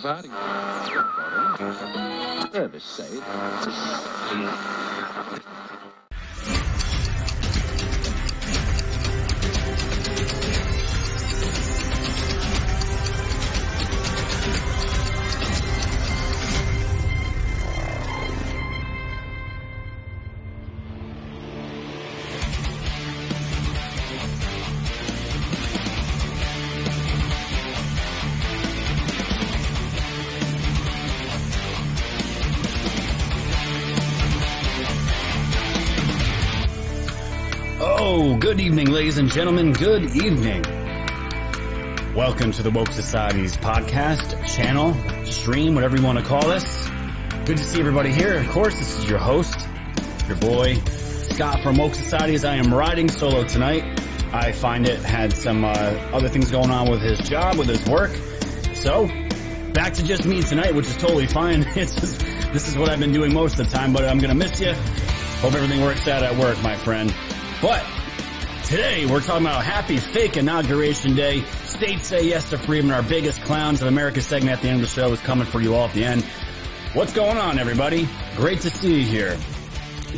party. Service safe. Mm. Ladies and gentlemen. Good evening. Welcome to the Woke Society's podcast, channel, stream, whatever you want to call this. Good to see everybody here. Of course, this is your host, your boy, Scott from Woke Society, as I am riding solo tonight. I find it had some uh, other things going on with his job, with his work. So, back to just me tonight, which is totally fine. It's just, this is what I've been doing most of the time, but I'm gonna miss you. Hope everything works out at work, my friend. But today we're talking about happy fake inauguration day. States say yes to freedom. Our biggest clowns of America segment at the end of the show is coming for you all at the end. What's going on, everybody? Great to see you here.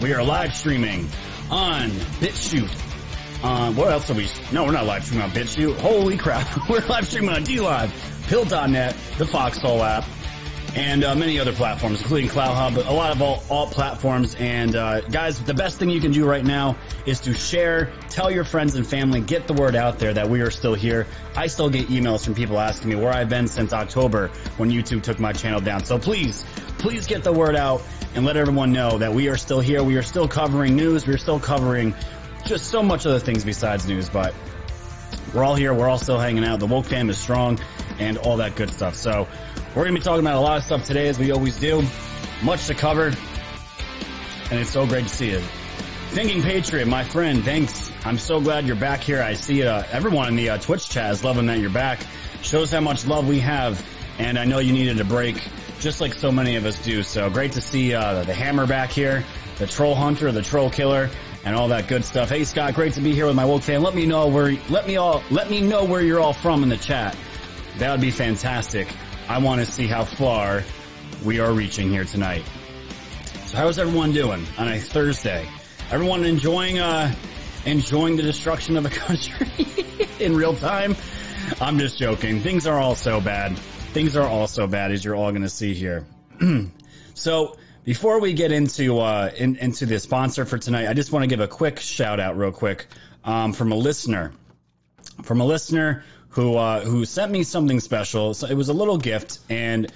We are live streaming on BitChute. On what else are we? No, we're not live streaming on BitChute. Holy crap! We're live streaming on DLive, Pilled.net, the Foxhole app, and uh, many other platforms, including CloutHub, a lot of all, all platforms. And uh, guys, the best thing you can do right now is to share, tell your friends and family, get the word out there that we are still here. I still get emails from people asking me where I've been since October when YouTube took my channel down. So please, please get the word out and let everyone know that we are still here. We are still covering news. We're still covering just so much other things besides news, but we're all here. We're all still hanging out. The woke fam is strong and all that good stuff. So we're going to be talking about a lot of stuff today as we always do. Much to cover. And it's so great to see you. Thinking Patriot, my friend, thanks. I'm so glad you're back here. I see uh, everyone in the uh, Twitch chat is loving that you're back. Shows how much love we have. And I know you needed a break, just like so many of us do. So great to see uh, the Hammer back here, the Troll Hunter, the Troll Killer, and all that good stuff. Hey Scott, great to be here with my woke fan. Let me know where let me all let me know where you're all from in the chat. That would be fantastic. I want to see how far we are reaching here tonight. So how's everyone doing on a Thursday? Everyone enjoying uh enjoying the destruction of a country in real time? I'm just joking. Things are all so bad. Things are all so bad as you're all going to see here. so before we get into uh, in, into the sponsor for tonight, I just want to give a quick shout out, real quick, um, from a listener, from a listener who uh, who sent me something special. So it was a little gift, and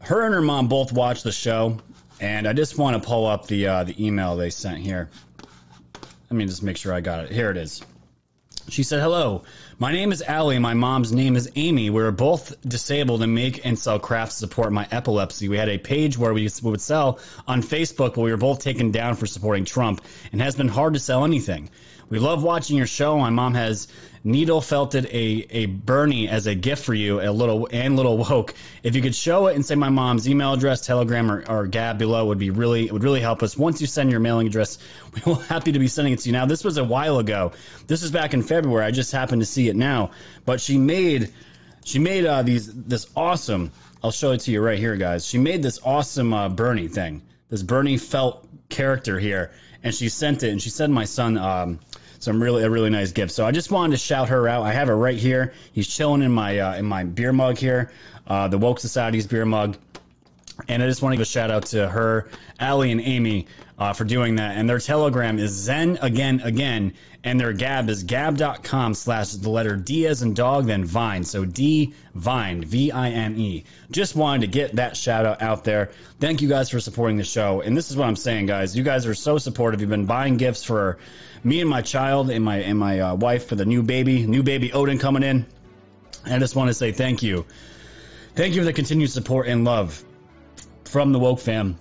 her and her mom both watched the show. And I just want to pull up the uh, the email they sent here. Let me just make sure I got it. Here it is. She said, Hello, my name is Allie. My mom's name is Amy. We are both disabled and make and sell crafts to support my epilepsy. We had a page where we would sell on Facebook, but we were both taken down for supporting Trump and has been hard to sell anything. We love watching your show. My mom has needle felted a, a Bernie as a gift for you, a little and little woke. If you could show it and say my mom's email address, telegram or, or gab below would be really it would really help us. Once you send your mailing address, we will happy to be sending it to you. Now this was a while ago. This was back in February. I just happened to see it now. But she made she made uh, these this awesome. I'll show it to you right here, guys. She made this awesome uh, Bernie thing. This Bernie felt character here, and she sent it. And she sent my son um, some really a really nice gift. So I just wanted to shout her out. I have her right here. He's chilling in my uh, in my beer mug here, uh, the Woke Society's beer mug. And I just want to give a shout out to her, Allie and Amy, uh, for doing that. And their Telegram is Zen again again, and their Gab is gab.com slash the letter D as in dog, then Vine. So D Vine, V I N E. Just wanted to get that shout out out there. Thank you guys for supporting the show. And this is what I'm saying, guys. You guys are so supportive. You've been buying gifts for me and my child and my and my uh, wife for the new baby, new baby Odin coming in. And I just want to say thank you. Thank you for the continued support and love from the woke fam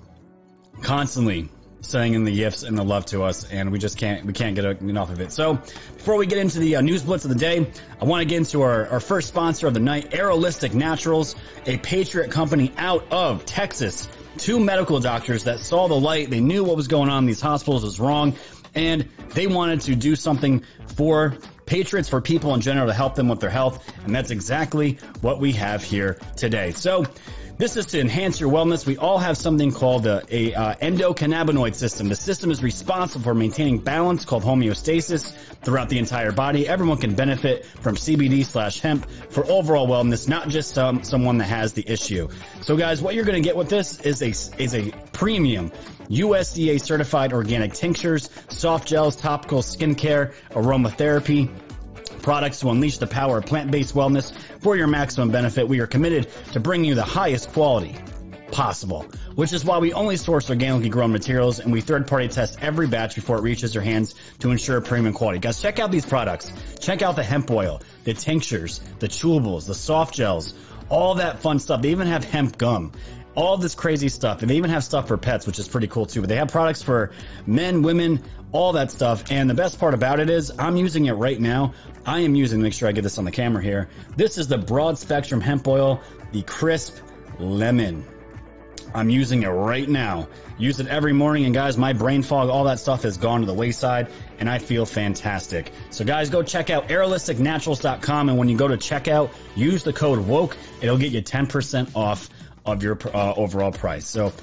constantly sending in the gifts and the love to us and we just can't we can't get enough of it so before we get into the uh, news blitz of the day i want to get into our, our first sponsor of the night arolistic naturals a patriot company out of texas two medical doctors that saw the light they knew what was going on in these hospitals was wrong and they wanted to do something for patriots, for people in general to help them with their health. And that's exactly what we have here today. So this is to enhance your wellness. We all have something called a, a uh, endocannabinoid system. The system is responsible for maintaining balance called homeostasis throughout the entire body. Everyone can benefit from CBD slash hemp for overall wellness, not just um, someone that has the issue. So guys, what you're going to get with this is a, is a premium USDA certified organic tinctures, soft gels, topical skincare, aromatherapy, products to unleash the power of plant-based wellness for your maximum benefit. We are committed to bringing you the highest quality possible, which is why we only source organically grown materials and we third party test every batch before it reaches your hands to ensure premium quality. Guys, check out these products. Check out the hemp oil, the tinctures, the chewables, the soft gels, all that fun stuff. They even have hemp gum all this crazy stuff. And they even have stuff for pets, which is pretty cool too. But they have products for men, women, all that stuff. And the best part about it is I'm using it right now. I am using, make sure I get this on the camera here. This is the broad spectrum hemp oil, the crisp lemon. I'm using it right now. Use it every morning, and guys, my brain fog, all that stuff has gone to the wayside, and I feel fantastic. So, guys, go check out arolisticnaturals.com, and when you go to checkout, use the code WOKE. It'll get you 10% off of your uh, overall price. So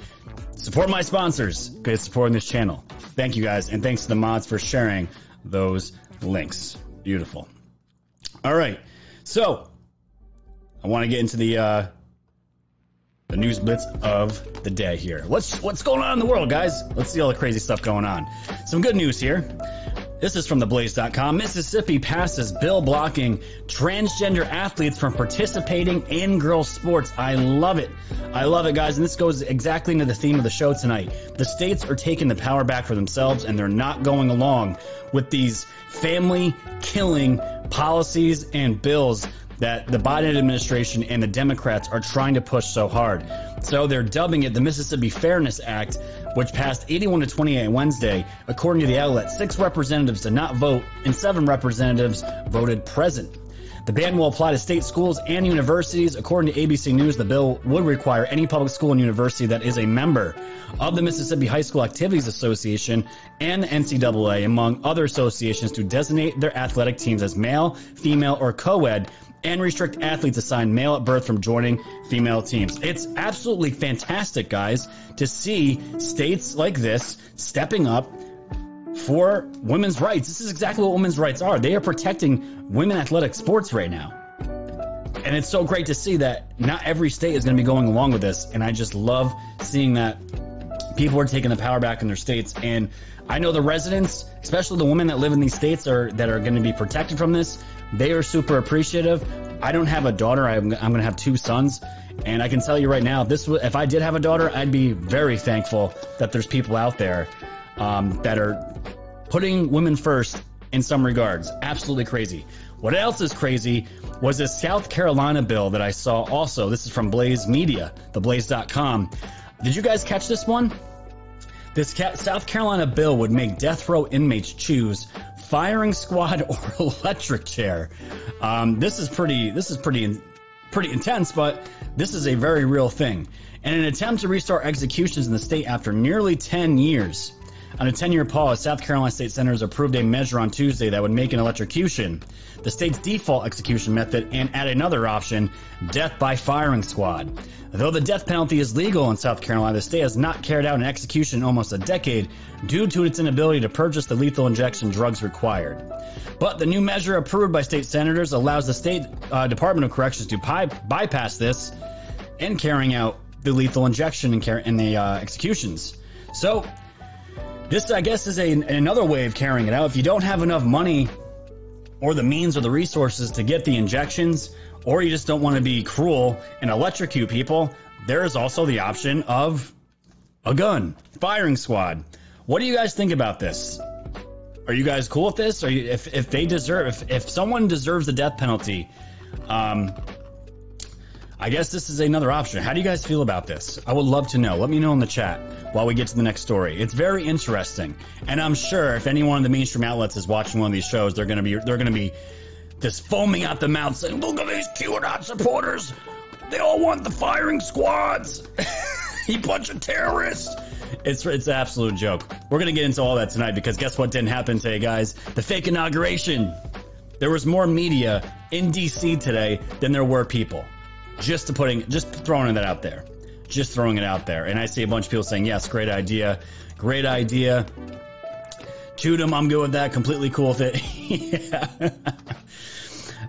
support my sponsors because supporting this channel. Thank you guys. And thanks to the mods for sharing those links. Beautiful. All right. So I want to get into the, uh, the news blitz of the day here. What's what's going on in the world, guys? Let's see all the crazy stuff going on. Some good news here. This is from theblaze.com. Mississippi passes bill blocking transgender athletes from participating in girls sports. I love it. I love it, guys. And this goes exactly into the theme of the show tonight. The states are taking the power back for themselves and they're not going along with these family killing policies and bills that the Biden administration and the Democrats are trying to push so hard. So they're dubbing it the Mississippi Fairness Act, which passed 81 to 28 Wednesday. According to the outlet, six representatives did not vote and seven representatives voted present. The ban will apply to state schools and universities. According to ABC News, the bill would require any public school and university that is a member of the Mississippi High School Activities Association and the NCAA, among other associations, to designate their athletic teams as male, female, or co-ed and restrict athletes assigned male at birth from joining female teams. It's absolutely fantastic, guys, to see states like this stepping up for women's rights. This is exactly what women's rights are. They are protecting women athletic sports right now. And it's so great to see that not every state is going to be going along with this. And I just love seeing that people are taking the power back in their states. And I know the residents, especially the women that live in these states, are that are going to be protected from this. They are super appreciative. I don't have a daughter. I'm, I'm going to have two sons. And I can tell you right now, this if I did have a daughter, I'd be very thankful that there's people out there um, that are putting women first in some regards. Absolutely crazy. What else is crazy was this South Carolina bill that I saw also. This is from Blaze Media, theblaze.com. Did you guys catch this one? This South Carolina bill would make death row inmates choose firing squad or electric chair. Um, this is pretty. This is pretty pretty intense, but this is a very real thing. In an attempt to restart executions in the state after nearly 10 years, on a 10 year pause, South Carolina State Senators approved a measure on Tuesday that would make an electrocution the state's default execution method and add another option death by firing squad. Though the death penalty is legal in South Carolina, the state has not carried out an execution in almost a decade due to its inability to purchase the lethal injection drugs required. But the new measure approved by state senators allows the state uh, Department of Corrections to by- bypass this in carrying out the lethal injection in, car- in the uh, executions. So, this, I guess, is a, another way of carrying it out. If you don't have enough money or the means or the resources to get the injections, or you just don't want to be cruel and electrocute people, there is also the option of a gun, firing squad. What do you guys think about this? Are you guys cool with this? Are you, if, if they deserve, if, if someone deserves the death penalty, um, I guess this is another option. How do you guys feel about this? I would love to know. Let me know in the chat while we get to the next story. It's very interesting, and I'm sure if anyone of the mainstream outlets is watching one of these shows, they're gonna be they're gonna be just foaming out the mouth saying, "Look at these QAnon supporters! They all want the firing squads. he bunch of terrorists." It's it's an absolute joke. We're gonna get into all that tonight because guess what didn't happen today, guys? The fake inauguration. There was more media in DC today than there were people. Just to putting, just throwing that out there. Just throwing it out there. And I see a bunch of people saying, yes, great idea. Great idea. Shoot him. I'm good with that. Completely cool with it.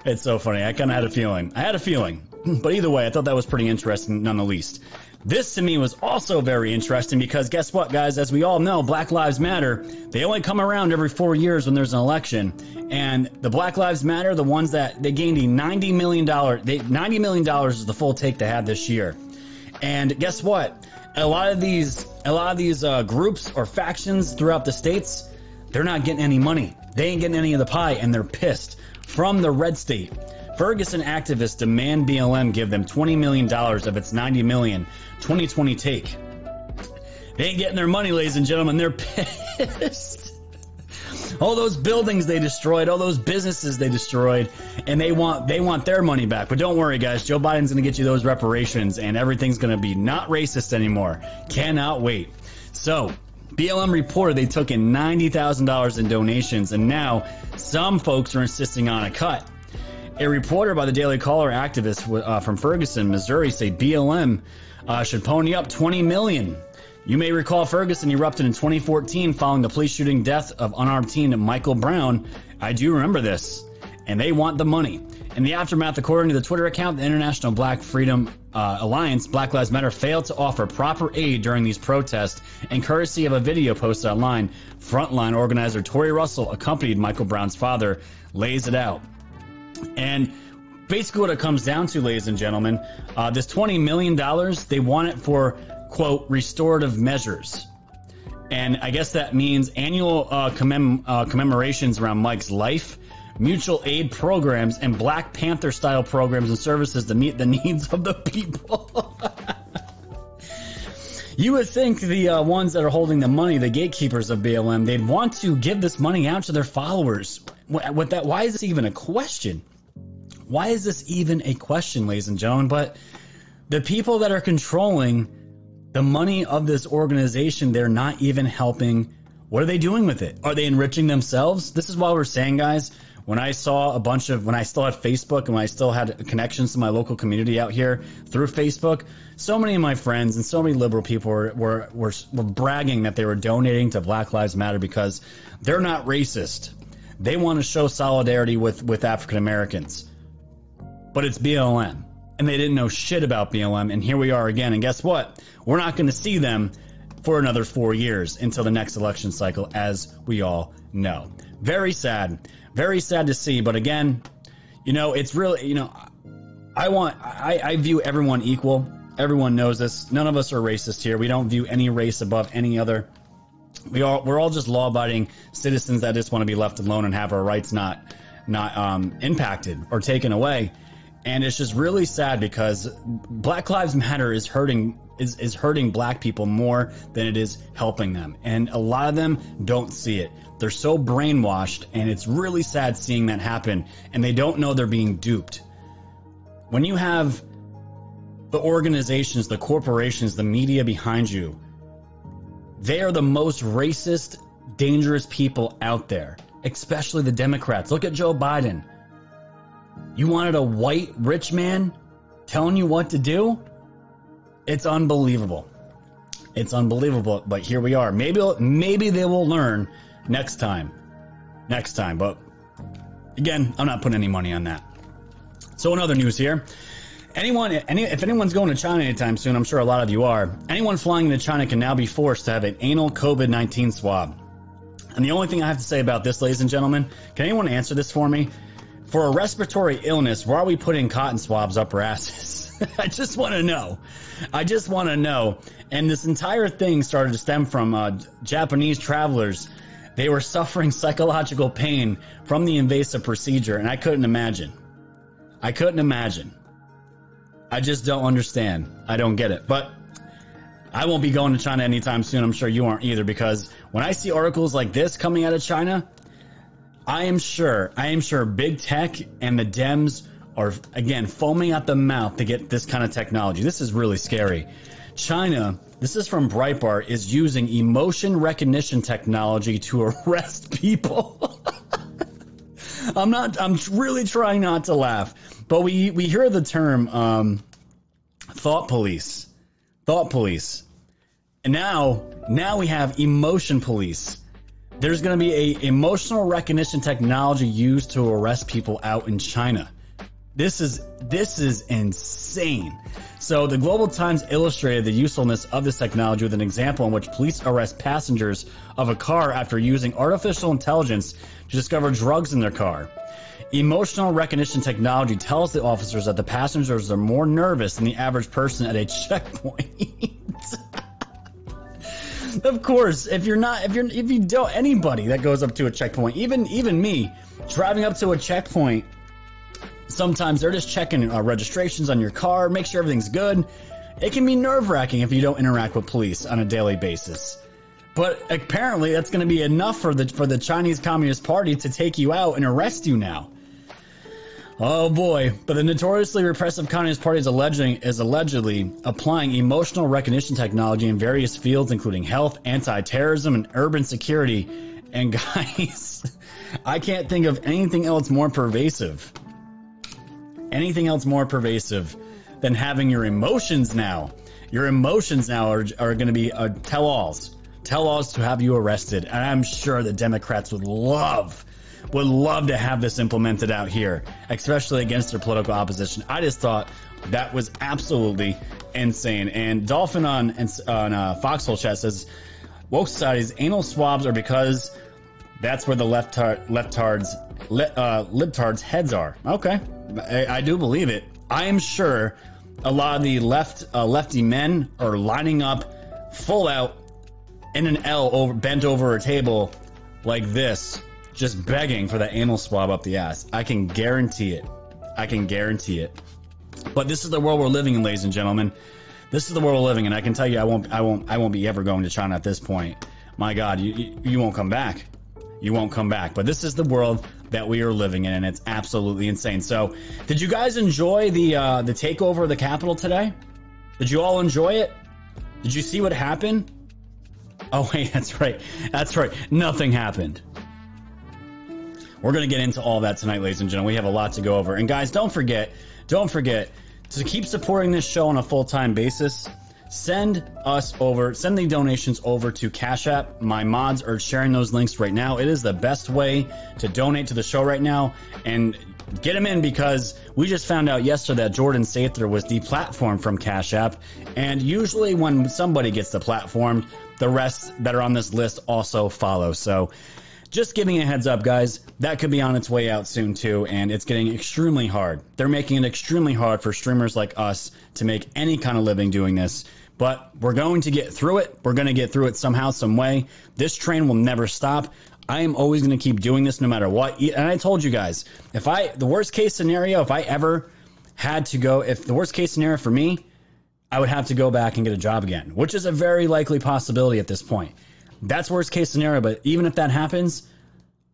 It's so funny. I kind of had a feeling. I had a feeling. But either way, I thought that was pretty interesting, none the least. This to me was also very interesting because guess what, guys? As we all know, Black Lives Matter, they only come around every four years when there's an election. And the Black Lives Matter, the ones that they gained a $90 million, they, $90 million is the full take they had this year. And guess what? A lot of these, a lot of these uh, groups or factions throughout the states, they're not getting any money. They ain't getting any of the pie and they're pissed from the red state. Ferguson activists demand BLM give them $20 million of its $90 million 2020 take. They ain't getting their money, ladies and gentlemen. They're pissed. all those buildings they destroyed, all those businesses they destroyed, and they want they want their money back. But don't worry, guys. Joe Biden's going to get you those reparations, and everything's going to be not racist anymore. Cannot wait. So. BLM reported they took in $90,000 in donations, and now some folks are insisting on a cut. A reporter by the Daily Caller activist uh, from Ferguson, Missouri, say BLM uh, should pony up 20 million. You may recall Ferguson erupted in 2014 following the police shooting death of unarmed teen Michael Brown. I do remember this, and they want the money. In the aftermath, according to the Twitter account, the International Black Freedom uh, Alliance, Black Lives Matter failed to offer proper aid during these protests, and courtesy of a video posted online, frontline organizer Tory Russell accompanied Michael Brown's father, lays it out. And basically, what it comes down to, ladies and gentlemen, uh, this $20 million, they want it for, quote, restorative measures. And I guess that means annual uh, commem- uh, commemorations around Mike's life, mutual aid programs, and Black Panther style programs and services to meet the needs of the people. you would think the uh, ones that are holding the money, the gatekeepers of BLM, they'd want to give this money out to their followers. With that, why is this even a question? Why is this even a question, ladies and gentlemen? But the people that are controlling the money of this organization, they're not even helping. What are they doing with it? Are they enriching themselves? This is why we're saying, guys, when I saw a bunch of, when I still had Facebook and when I still had connections to my local community out here through Facebook, so many of my friends and so many liberal people were, were, were, were bragging that they were donating to Black Lives Matter because they're not racist. They want to show solidarity with, with African Americans. But it's BLM. And they didn't know shit about BLM. And here we are again. And guess what? We're not going to see them for another four years until the next election cycle, as we all know. Very sad. Very sad to see. But again, you know, it's really, you know, I want, I, I view everyone equal. Everyone knows this. None of us are racist here. We don't view any race above any other we all we're all just law-abiding citizens that just want to be left alone and have our rights not not um, impacted or taken away. And it's just really sad because Black Lives Matter is hurting is, is hurting black people more than it is helping them. And a lot of them don't see it. They're so brainwashed and it's really sad seeing that happen and they don't know they're being duped. When you have the organizations, the corporations, the media behind you they are the most racist, dangerous people out there, especially the Democrats. Look at Joe Biden. You wanted a white rich man telling you what to do? It's unbelievable. It's unbelievable, but here we are. Maybe maybe they will learn next time. Next time, but again, I'm not putting any money on that. So in other news here, anyone, any, if anyone's going to China anytime soon, I'm sure a lot of you are. Anyone flying into China can now be forced to have an anal COVID 19 swab. And the only thing I have to say about this, ladies and gentlemen, can anyone answer this for me? For a respiratory illness, why are we putting cotton swabs up our asses? I just want to know. I just want to know. And this entire thing started to stem from uh, Japanese travelers. They were suffering psychological pain from the invasive procedure, and I couldn't imagine. I couldn't imagine. I just don't understand. I don't get it. But I won't be going to China anytime soon. I'm sure you aren't either because when I see articles like this coming out of China, I am sure, I am sure big tech and the Dems are again foaming at the mouth to get this kind of technology. This is really scary. China, this is from Breitbart, is using emotion recognition technology to arrest people. I'm not. I'm really trying not to laugh, but we we hear the term um, thought police, thought police, and now now we have emotion police. There's going to be a emotional recognition technology used to arrest people out in China. This is this is insane. So the Global Times illustrated the usefulness of this technology with an example in which police arrest passengers of a car after using artificial intelligence to discover drugs in their car. Emotional recognition technology tells the officers that the passengers are more nervous than the average person at a checkpoint. of course, if you're not, if you're, if you don't, anybody that goes up to a checkpoint, even, even me, driving up to a checkpoint, sometimes they're just checking uh, registrations on your car, make sure everything's good. It can be nerve wracking if you don't interact with police on a daily basis. But apparently, that's going to be enough for the for the Chinese Communist Party to take you out and arrest you now. Oh boy! But the notoriously repressive Communist Party is alleging is allegedly applying emotional recognition technology in various fields, including health, anti-terrorism, and urban security. And guys, I can't think of anything else more pervasive. Anything else more pervasive than having your emotions now. Your emotions now are, are going to be uh, tell-alls tell-alls to have you arrested. And I'm sure the Democrats would love, would love to have this implemented out here, especially against their political opposition. I just thought that was absolutely insane. And Dolphin on on uh, Foxhole chat says, woke society's anal swabs are because that's where the left tar- leftards li- uh, libtards heads are. Okay, I, I do believe it. I am sure a lot of the left uh, lefty men are lining up full out in an L over bent over a table like this, just begging for that anal swab up the ass. I can guarantee it. I can guarantee it. But this is the world we're living in, ladies and gentlemen. This is the world we're living in. I can tell you, I won't, I won't, I won't be ever going to China at this point. My God, you, you, won't come back. You won't come back. But this is the world that we are living in, and it's absolutely insane. So, did you guys enjoy the uh, the takeover of the Capitol today? Did you all enjoy it? Did you see what happened? Oh, wait, that's right. That's right. Nothing happened. We're going to get into all that tonight, ladies and gentlemen. We have a lot to go over. And guys, don't forget, don't forget to keep supporting this show on a full time basis. Send us over, send the donations over to Cash App. My mods are sharing those links right now. It is the best way to donate to the show right now. And get them in because we just found out yesterday that Jordan Sather was deplatformed from Cash App. And usually when somebody gets deplatformed, the rest that are on this list also follow. So just giving a heads up, guys, that could be on its way out soon too, and it's getting extremely hard. They're making it extremely hard for streamers like us to make any kind of living doing this. But we're going to get through it. We're going to get through it somehow, some way. This train will never stop. I am always going to keep doing this no matter what. And I told you guys, if I, the worst case scenario, if I ever had to go, if the worst case scenario for me I would have to go back and get a job again, which is a very likely possibility at this point. That's worst case scenario, but even if that happens,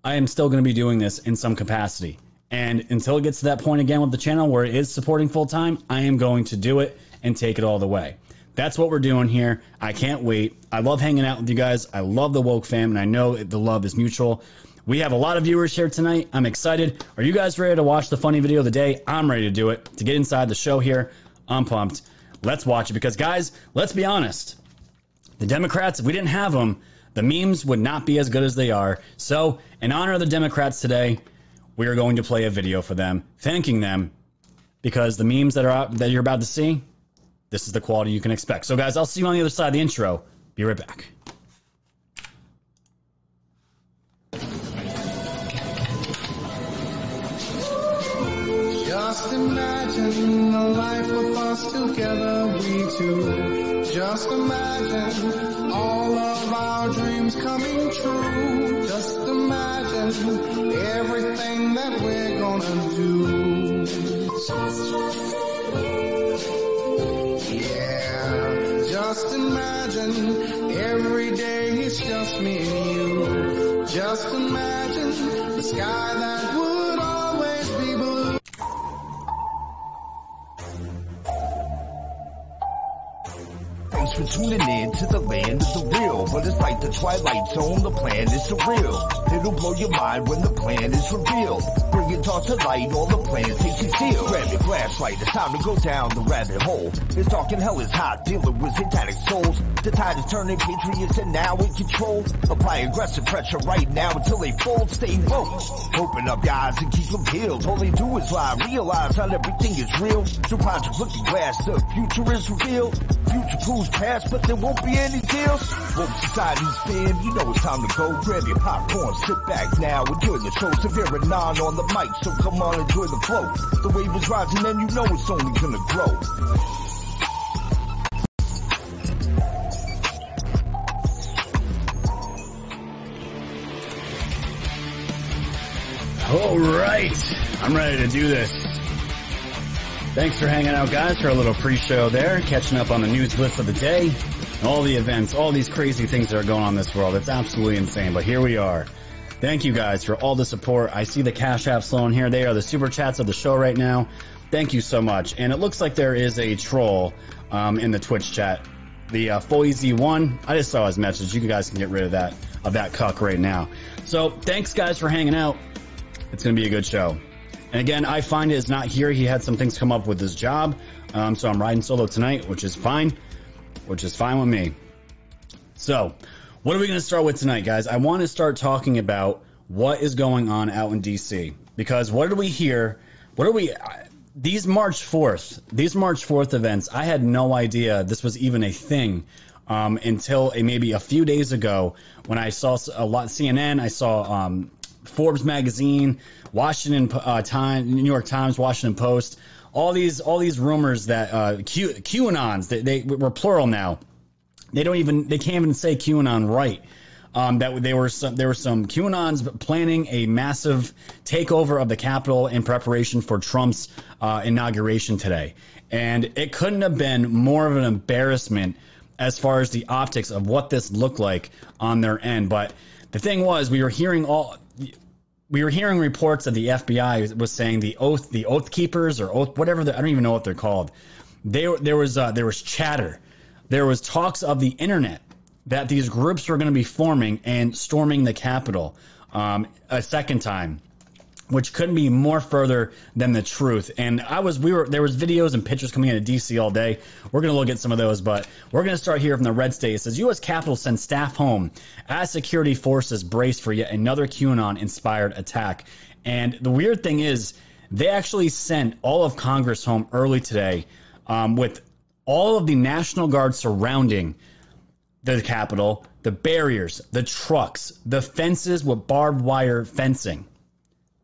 I am still going to be doing this in some capacity. And until it gets to that point again with the channel where it is supporting full time, I am going to do it and take it all the way. That's what we're doing here. I can't wait. I love hanging out with you guys. I love the woke fam, and I know the love is mutual. We have a lot of viewers here tonight. I'm excited. Are you guys ready to watch the funny video of the day? I'm ready to do it. To get inside the show here, I'm pumped. Let's watch it because, guys, let's be honest. The Democrats, if we didn't have them, the memes would not be as good as they are. So, in honor of the Democrats today, we are going to play a video for them, thanking them because the memes that are out, that you're about to see, this is the quality you can expect. So, guys, I'll see you on the other side of the intro. Be right back. Just imagine life us together, we two. Just imagine all of our dreams coming true. Just imagine everything that we're gonna do. Yeah, just imagine every day it's just me and you. Just imagine the sky that Thanks for tuning in to the land of the real. But it's like the Twilight Zone, the plan is surreal. It'll blow your mind when the plan is revealed. And toss a light, all the plans take you seal. Grab your flashlight, it's time to go down the rabbit hole. It's dark and hell is hot, dealing with satanic souls. The tide is turning, patriots are now in control. Apply aggressive pressure right now until they fold, stay woke. Open up your eyes and keep them peeled. All they do is lie, realize how everything is real. So project looking glass, the future is revealed. Future proves past, but there won't be any deals. Woke society's stand, you know it's time to go. Grab your popcorn, sit back now, enjoy the show. Severe and non on the mic, so come on, enjoy the flow. The wave is rising and you know it's only gonna grow. All right, I'm ready to do this. Thanks for hanging out, guys, for a little pre-show there, catching up on the news list of the day, all the events, all these crazy things that are going on in this world. It's absolutely insane, but here we are. Thank you guys for all the support. I see the cash apps flowing here. They are the super chats of the show right now. Thank you so much. And it looks like there is a troll um, in the Twitch chat. The uh, Foizy one. I just saw his message. You guys can get rid of that of that cuck right now. So thanks guys for hanging out. It's to be a good show. And again, I find is not here. He had some things come up with his job, um, so I'm riding solo tonight, which is fine, which is fine with me. So, what are we going to start with tonight, guys? I want to start talking about what is going on out in DC because what did we hear? What are we? These March 4th, these March 4th events, I had no idea this was even a thing um, until a, maybe a few days ago when I saw a lot CNN. I saw um, Forbes magazine, Washington uh, Times, New York Times, Washington Post, all these all these rumors that uh, Q, QAnons they, they were plural now. They don't even they can't even say QAnon right. Um, that they were some, there were some QAnons planning a massive takeover of the Capitol in preparation for Trump's uh, inauguration today, and it couldn't have been more of an embarrassment as far as the optics of what this looked like on their end. But the thing was, we were hearing all we were hearing reports that the FBI was saying the oath, the oath keepers or oath, whatever. I don't even know what they're called. They, there was uh, there was chatter, there was talks of the internet that these groups were going to be forming and storming the Capitol um, a second time which couldn't be more further than the truth. And I was, we were, there was videos and pictures coming out of DC all day. We're going to look at some of those, but we're going to start here from the red state. It says U.S. Capitol sends staff home as security forces brace for yet another QAnon inspired attack. And the weird thing is, they actually sent all of Congress home early today um, with all of the National Guard surrounding the Capitol, the barriers, the trucks, the fences with barbed wire fencing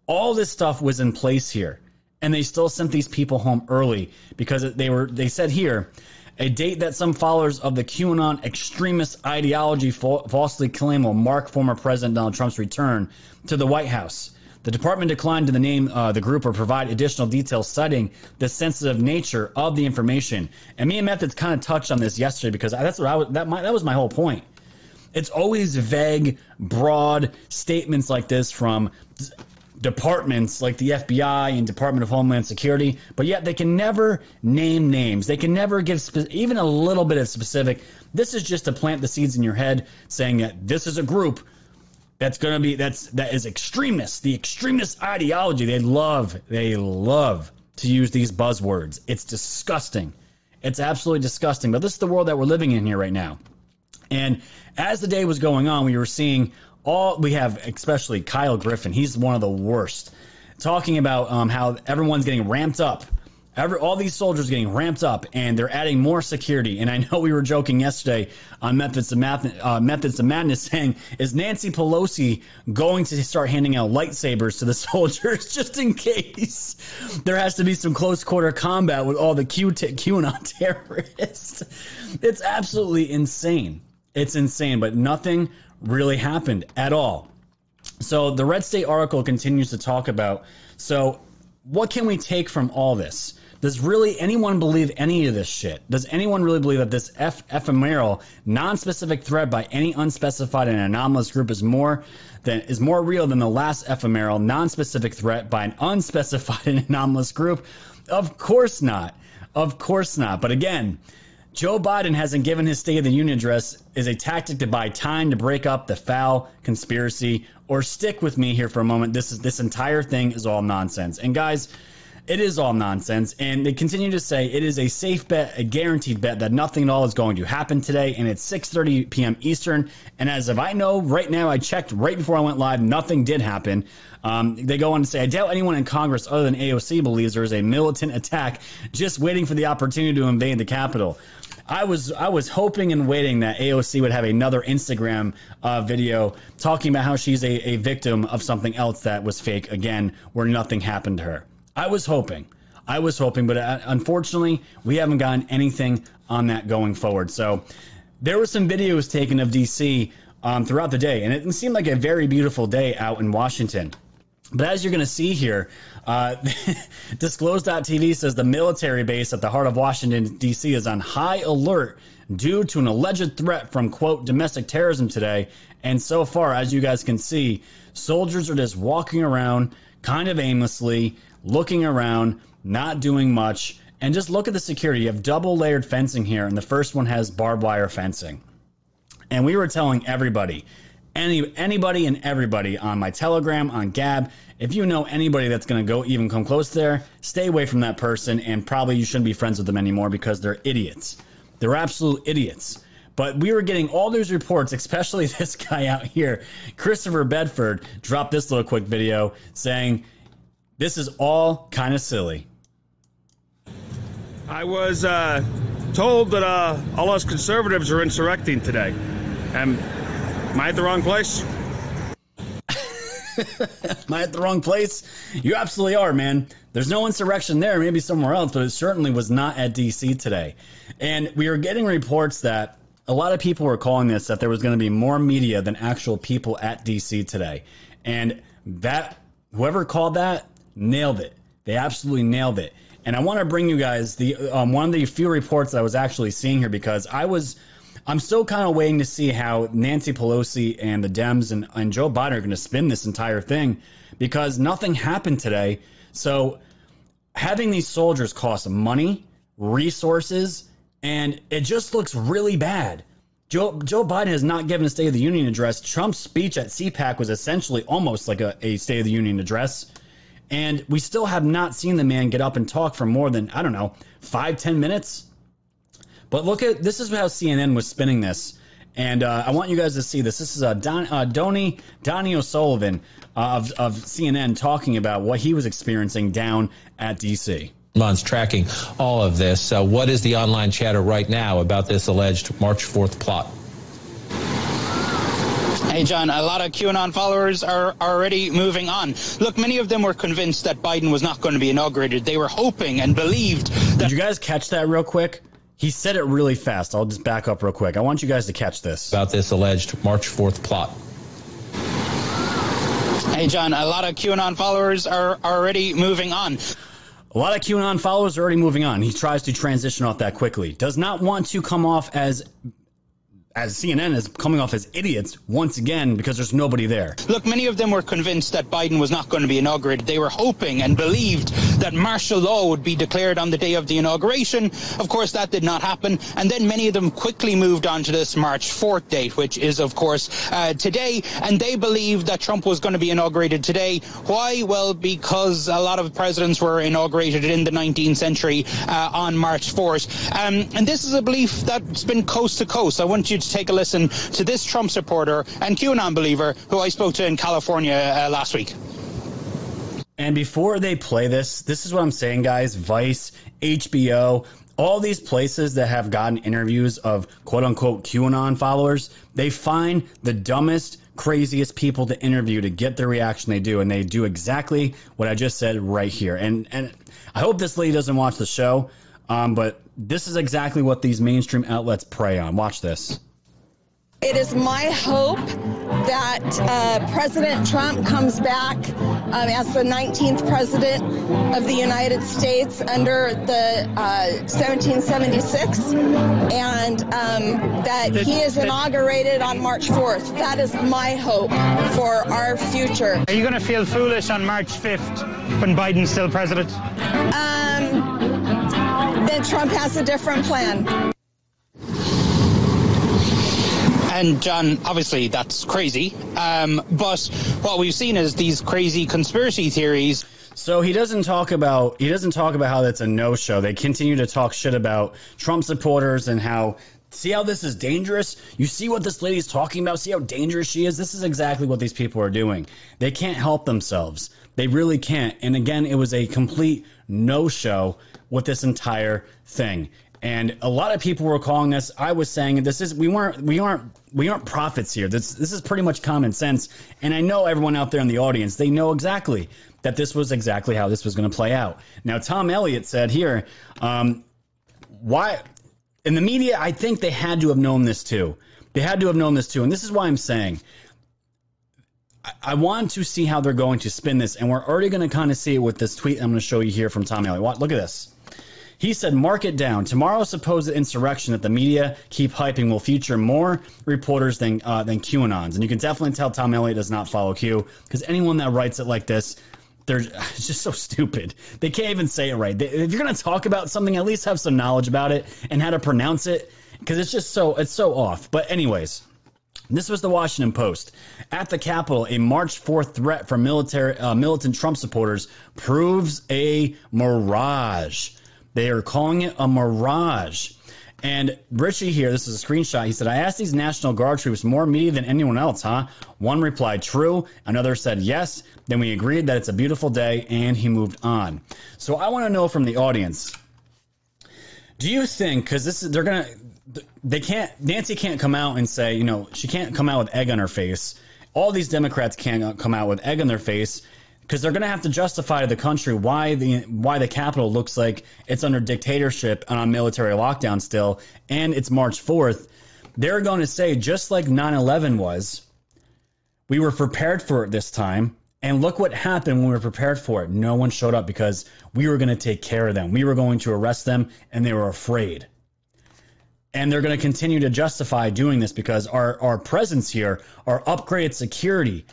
all this stuff was in place here, and they still sent these people home early because they were. They said here a date that some followers of the QAnon extremist ideology falsely claim will mark former President Donald Trump's return to the White House. The department declined to name uh, the group or provide additional details, citing the sensitive nature of the information. And me and Methods kind of touched on this yesterday because that's what I was, that my, that was my whole point. It's always vague, broad statements like this from departments like the FBI and Department of Homeland Security, but yet they can never name names. They can never give spe- even a little bit of specific. This is just to plant the seeds in your head, saying that this is a group that's going to be that's that is extremist. The extremist ideology. They love they love to use these buzzwords. It's disgusting. It's absolutely disgusting. But this is the world that we're living in here right now. And as the day was going on, we were seeing all we have, especially Kyle Griffin, he's one of the worst. Talking about um, how everyone's getting ramped up. Every, all these soldiers getting ramped up, and they're adding more security. And I know we were joking yesterday on Methods of, Math, uh, Methods of Madness, saying, "Is Nancy Pelosi going to start handing out lightsabers to the soldiers just in case there has to be some close quarter combat with all the Q t- QAnon terrorists?" It's absolutely insane. It's insane, but nothing really happened at all. So the Red State article continues to talk about so what can we take from all this? Does really anyone believe any of this shit? Does anyone really believe that this F- ephemeral, non-specific threat by any unspecified and anomalous group is more than is more real than the last ephemeral, non-specific threat by an unspecified and anomalous group? Of course not. Of course not. But again, Joe Biden hasn't given his State of the Union address is a tactic to buy time to break up the foul conspiracy or stick with me here for a moment. This is this entire thing is all nonsense. And guys, it is all nonsense. And they continue to say it is a safe bet, a guaranteed bet that nothing at all is going to happen today. And it's 6:30 p.m. Eastern. And as of I know right now, I checked right before I went live, nothing did happen. Um, they go on to say, I doubt anyone in Congress other than AOC believes there is a militant attack just waiting for the opportunity to invade the Capitol. I was I was hoping and waiting that AOC would have another Instagram uh, video talking about how she's a, a victim of something else that was fake again, where nothing happened to her. I was hoping. I was hoping, but uh, unfortunately, we haven't gotten anything on that going forward. So there were some videos taken of DC um, throughout the day, and it seemed like a very beautiful day out in Washington. But as you're going to see here, uh, Disclose.tv says the military base at the heart of Washington, D.C. is on high alert due to an alleged threat from, quote, domestic terrorism today. And so far, as you guys can see, soldiers are just walking around kind of aimlessly, looking around, not doing much. And just look at the security. You have double layered fencing here, and the first one has barbed wire fencing. And we were telling everybody any anybody and everybody on my Telegram, on Gab. If you know anybody that's going to go even come close there, stay away from that person, and probably you shouldn't be friends with them anymore because they're idiots. They're absolute idiots. But we were getting all these reports, especially this guy out here, Christopher Bedford, dropped this little quick video saying this is all kind of silly. I was uh, told that uh, all us conservatives are insurrecting today. And Am I at the wrong place? Am I at the wrong place? You absolutely are, man. There's no insurrection there, maybe somewhere else, but it certainly was not at DC today. And we were getting reports that a lot of people were calling this that there was going to be more media than actual people at DC today. And that, whoever called that, nailed it. They absolutely nailed it. And I want to bring you guys the um, one of the few reports that I was actually seeing here because I was I'm still kind of waiting to see how Nancy Pelosi and the Dems and, and Joe Biden are going to spin this entire thing because nothing happened today. So having these soldiers cost money, resources, and it just looks really bad. Joe, Joe Biden has not given a State of the Union address. Trump's speech at CPAC was essentially almost like a, a State of the Union address. And we still have not seen the man get up and talk for more than, I don't know, five, ten minutes. But look at this is how CNN was spinning this. And uh, I want you guys to see this. This is uh, Don, uh, Donie O'Sullivan uh, of, of CNN talking about what he was experiencing down at D.C. Months tracking all of this. Uh, what is the online chatter right now about this alleged March 4th plot? Hey, John, a lot of QAnon followers are already moving on. Look, many of them were convinced that Biden was not going to be inaugurated. They were hoping and believed that. Did you guys catch that real quick? He said it really fast. I'll just back up real quick. I want you guys to catch this. About this alleged March 4th plot. Hey, John, a lot of QAnon followers are already moving on. A lot of QAnon followers are already moving on. He tries to transition off that quickly. Does not want to come off as as CNN is coming off as idiots once again because there's nobody there. Look, many of them were convinced that Biden was not going to be inaugurated. They were hoping and believed that martial law would be declared on the day of the inauguration. Of course, that did not happen. And then many of them quickly moved on to this March 4th date, which is, of course, uh, today. And they believed that Trump was going to be inaugurated today. Why? Well, because a lot of presidents were inaugurated in the 19th century uh, on March 4th. Um, and this is a belief that's been coast to coast. I want you to take a listen to this Trump supporter and QAnon believer who I spoke to in California uh, last week. And before they play this, this is what I'm saying, guys. Vice, HBO, all these places that have gotten interviews of quote unquote QAnon followers, they find the dumbest, craziest people to interview to get the reaction they do. And they do exactly what I just said right here. And, and I hope this lady doesn't watch the show, um, but this is exactly what these mainstream outlets prey on. Watch this. It is my hope that uh, President Trump comes back um, as the 19th president of the United States under the uh, 1776 and um, that he is inaugurated on March 4th. That is my hope for our future. Are you going to feel foolish on March 5th when Biden's still president? Um, then Trump has a different plan. And John, obviously that's crazy. Um, but what we've seen is these crazy conspiracy theories. So he doesn't talk about he doesn't talk about how that's a no show. They continue to talk shit about Trump supporters and how see how this is dangerous. You see what this lady's talking about. See how dangerous she is. This is exactly what these people are doing. They can't help themselves. They really can't. And again, it was a complete no show with this entire thing. And a lot of people were calling us. I was saying this is we weren't we aren't we aren't prophets here. This this is pretty much common sense. And I know everyone out there in the audience they know exactly that this was exactly how this was going to play out. Now Tom Elliott said here, um, why in the media I think they had to have known this too. They had to have known this too. And this is why I'm saying I want to see how they're going to spin this, and we're already going to kind of see it with this tweet I'm going to show you here from Tom Elliott. Look at this. He said, mark it down. Tomorrow's supposed insurrection that the media keep hyping will feature more reporters than uh, than QAnons. And you can definitely tell Tom Elliott does not follow Q because anyone that writes it like this, they're it's just so stupid. They can't even say it right. They, if you're going to talk about something, at least have some knowledge about it and how to pronounce it because it's just so it's so off. But anyways. This was the Washington Post. At the Capitol, a March 4th threat from military, uh, militant Trump supporters proves a mirage. They are calling it a mirage. And Richie here, this is a screenshot. He said, I asked these National Guard troops more media than anyone else, huh? One replied, true. Another said, yes. Then we agreed that it's a beautiful day, and he moved on. So I want to know from the audience do you think, because this is, they're going to, they can't, Nancy can't come out and say, you know, she can't come out with egg on her face. All these Democrats can't come out with egg on their face because they're going to have to justify to the country why the why the Capitol looks like it's under dictatorship and on military lockdown still, and it's March 4th. They're going to say just like 9/11 was, we were prepared for it this time, and look what happened when we were prepared for it. No one showed up because we were going to take care of them. We were going to arrest them, and they were afraid. And they're going to continue to justify doing this because our, our presence here, our upgraded security,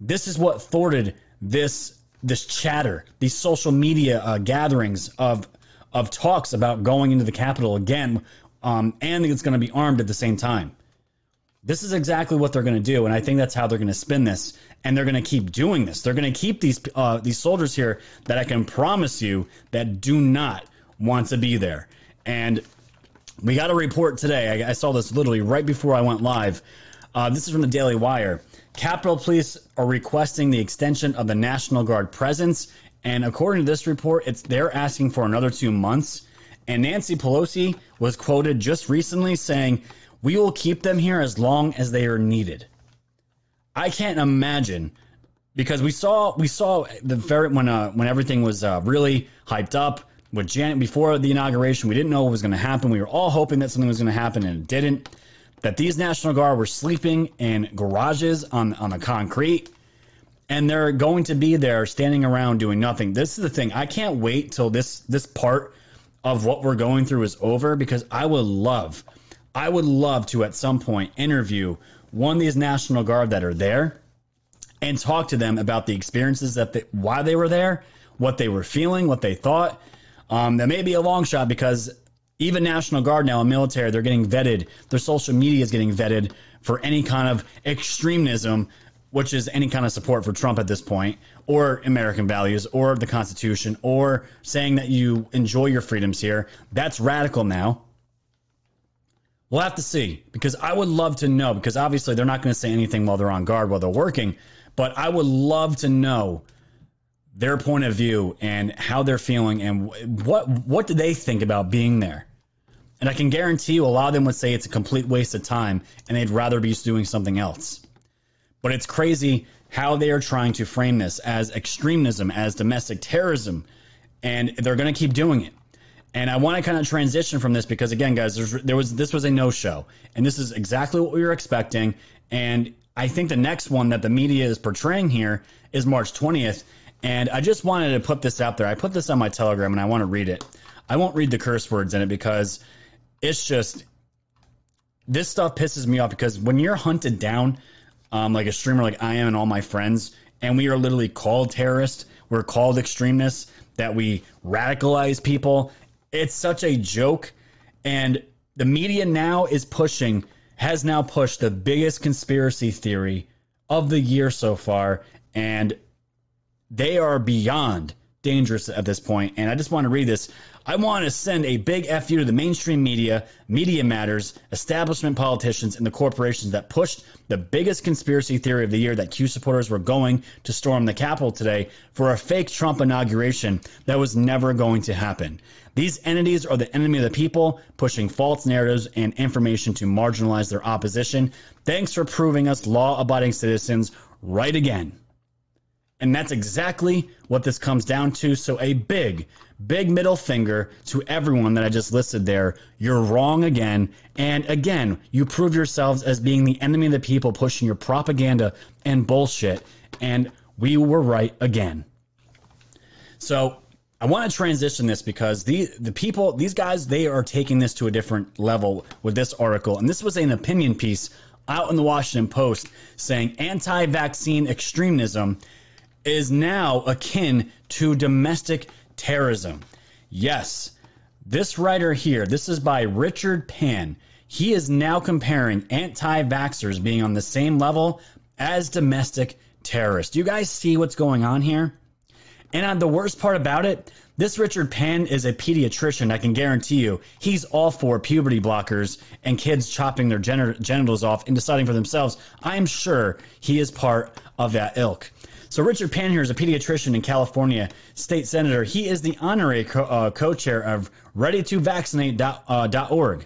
this is what thwarted this this chatter, these social media uh, gatherings of of talks about going into the Capitol again, um, and it's going to be armed at the same time. This is exactly what they're going to do, and I think that's how they're going to spin this, and they're going to keep doing this. They're going to keep these uh, these soldiers here that I can promise you that do not want to be there. And we got a report today. I, I saw this literally right before I went live. Uh, this is from the Daily Wire. Capitol Police are requesting the extension of the National Guard presence, and according to this report, it's they're asking for another two months. And Nancy Pelosi was quoted just recently saying, "We will keep them here as long as they are needed." I can't imagine because we saw we saw the very when uh, when everything was uh, really hyped up with Janet before the inauguration. We didn't know what was going to happen. We were all hoping that something was going to happen, and it didn't that these National Guard were sleeping in garages on, on the concrete and they're going to be there standing around doing nothing. This is the thing. I can't wait till this this part of what we're going through is over because I would love I would love to at some point interview one of these National Guard that are there and talk to them about the experiences that they, why they were there, what they were feeling, what they thought. Um, that may be a long shot because even National Guard now and military, they're getting vetted. Their social media is getting vetted for any kind of extremism, which is any kind of support for Trump at this point, or American values, or the Constitution, or saying that you enjoy your freedoms here. That's radical now. We'll have to see because I would love to know because obviously they're not going to say anything while they're on guard while they're working, but I would love to know their point of view and how they're feeling and what what do they think about being there. And I can guarantee you a lot of them would say it's a complete waste of time and they'd rather be doing something else. But it's crazy how they are trying to frame this as extremism, as domestic terrorism, and they're going to keep doing it. And I want to kind of transition from this because again, guys, there was this was a no show, and this is exactly what we were expecting. And I think the next one that the media is portraying here is March 20th, and I just wanted to put this out there. I put this on my Telegram and I want to read it. I won't read the curse words in it because it's just this stuff pisses me off because when you're hunted down, um, like a streamer like I am and all my friends, and we are literally called terrorists, we're called extremists, that we radicalize people. It's such a joke. And the media now is pushing has now pushed the biggest conspiracy theory of the year so far, and they are beyond dangerous at this point. And I just want to read this. I want to send a big FU to the mainstream media, Media Matters, establishment politicians, and the corporations that pushed the biggest conspiracy theory of the year that Q supporters were going to storm the Capitol today for a fake Trump inauguration that was never going to happen. These entities are the enemy of the people, pushing false narratives and information to marginalize their opposition. Thanks for proving us law abiding citizens right again. And that's exactly what this comes down to. So, a big, big middle finger to everyone that I just listed there. You're wrong again. And again, you prove yourselves as being the enemy of the people pushing your propaganda and bullshit. And we were right again. So, I want to transition this because the the people, these guys, they are taking this to a different level with this article. And this was an opinion piece out in the Washington Post saying anti-vaccine extremism is now akin to domestic terrorism. Yes, this writer here, this is by Richard Pan. He is now comparing anti vaxxers being on the same level as domestic terrorists. You guys see what's going on here? And the worst part about it, this Richard Pan is a pediatrician. I can guarantee you, he's all for puberty blockers and kids chopping their genitals off and deciding for themselves. I'm sure he is part of that ilk. So Richard Pannier is a pediatrician in California, state senator. He is the honorary co- uh, co-chair of ReadyToVaccinate.org. Uh,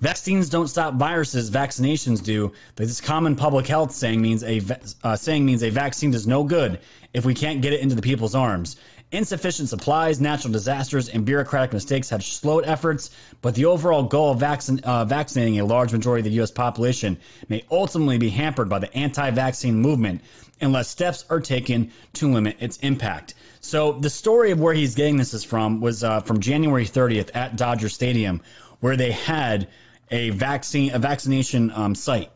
Vaccines don't stop viruses; vaccinations do. But this common public health saying means a uh, saying means a vaccine does no good if we can't get it into the people's arms. Insufficient supplies, natural disasters, and bureaucratic mistakes have slowed efforts, but the overall goal of vaccin- uh, vaccinating a large majority of the U.S. population may ultimately be hampered by the anti vaccine movement unless steps are taken to limit its impact. So, the story of where he's getting this is from was uh, from January 30th at Dodger Stadium, where they had a vaccine, a vaccination um, site.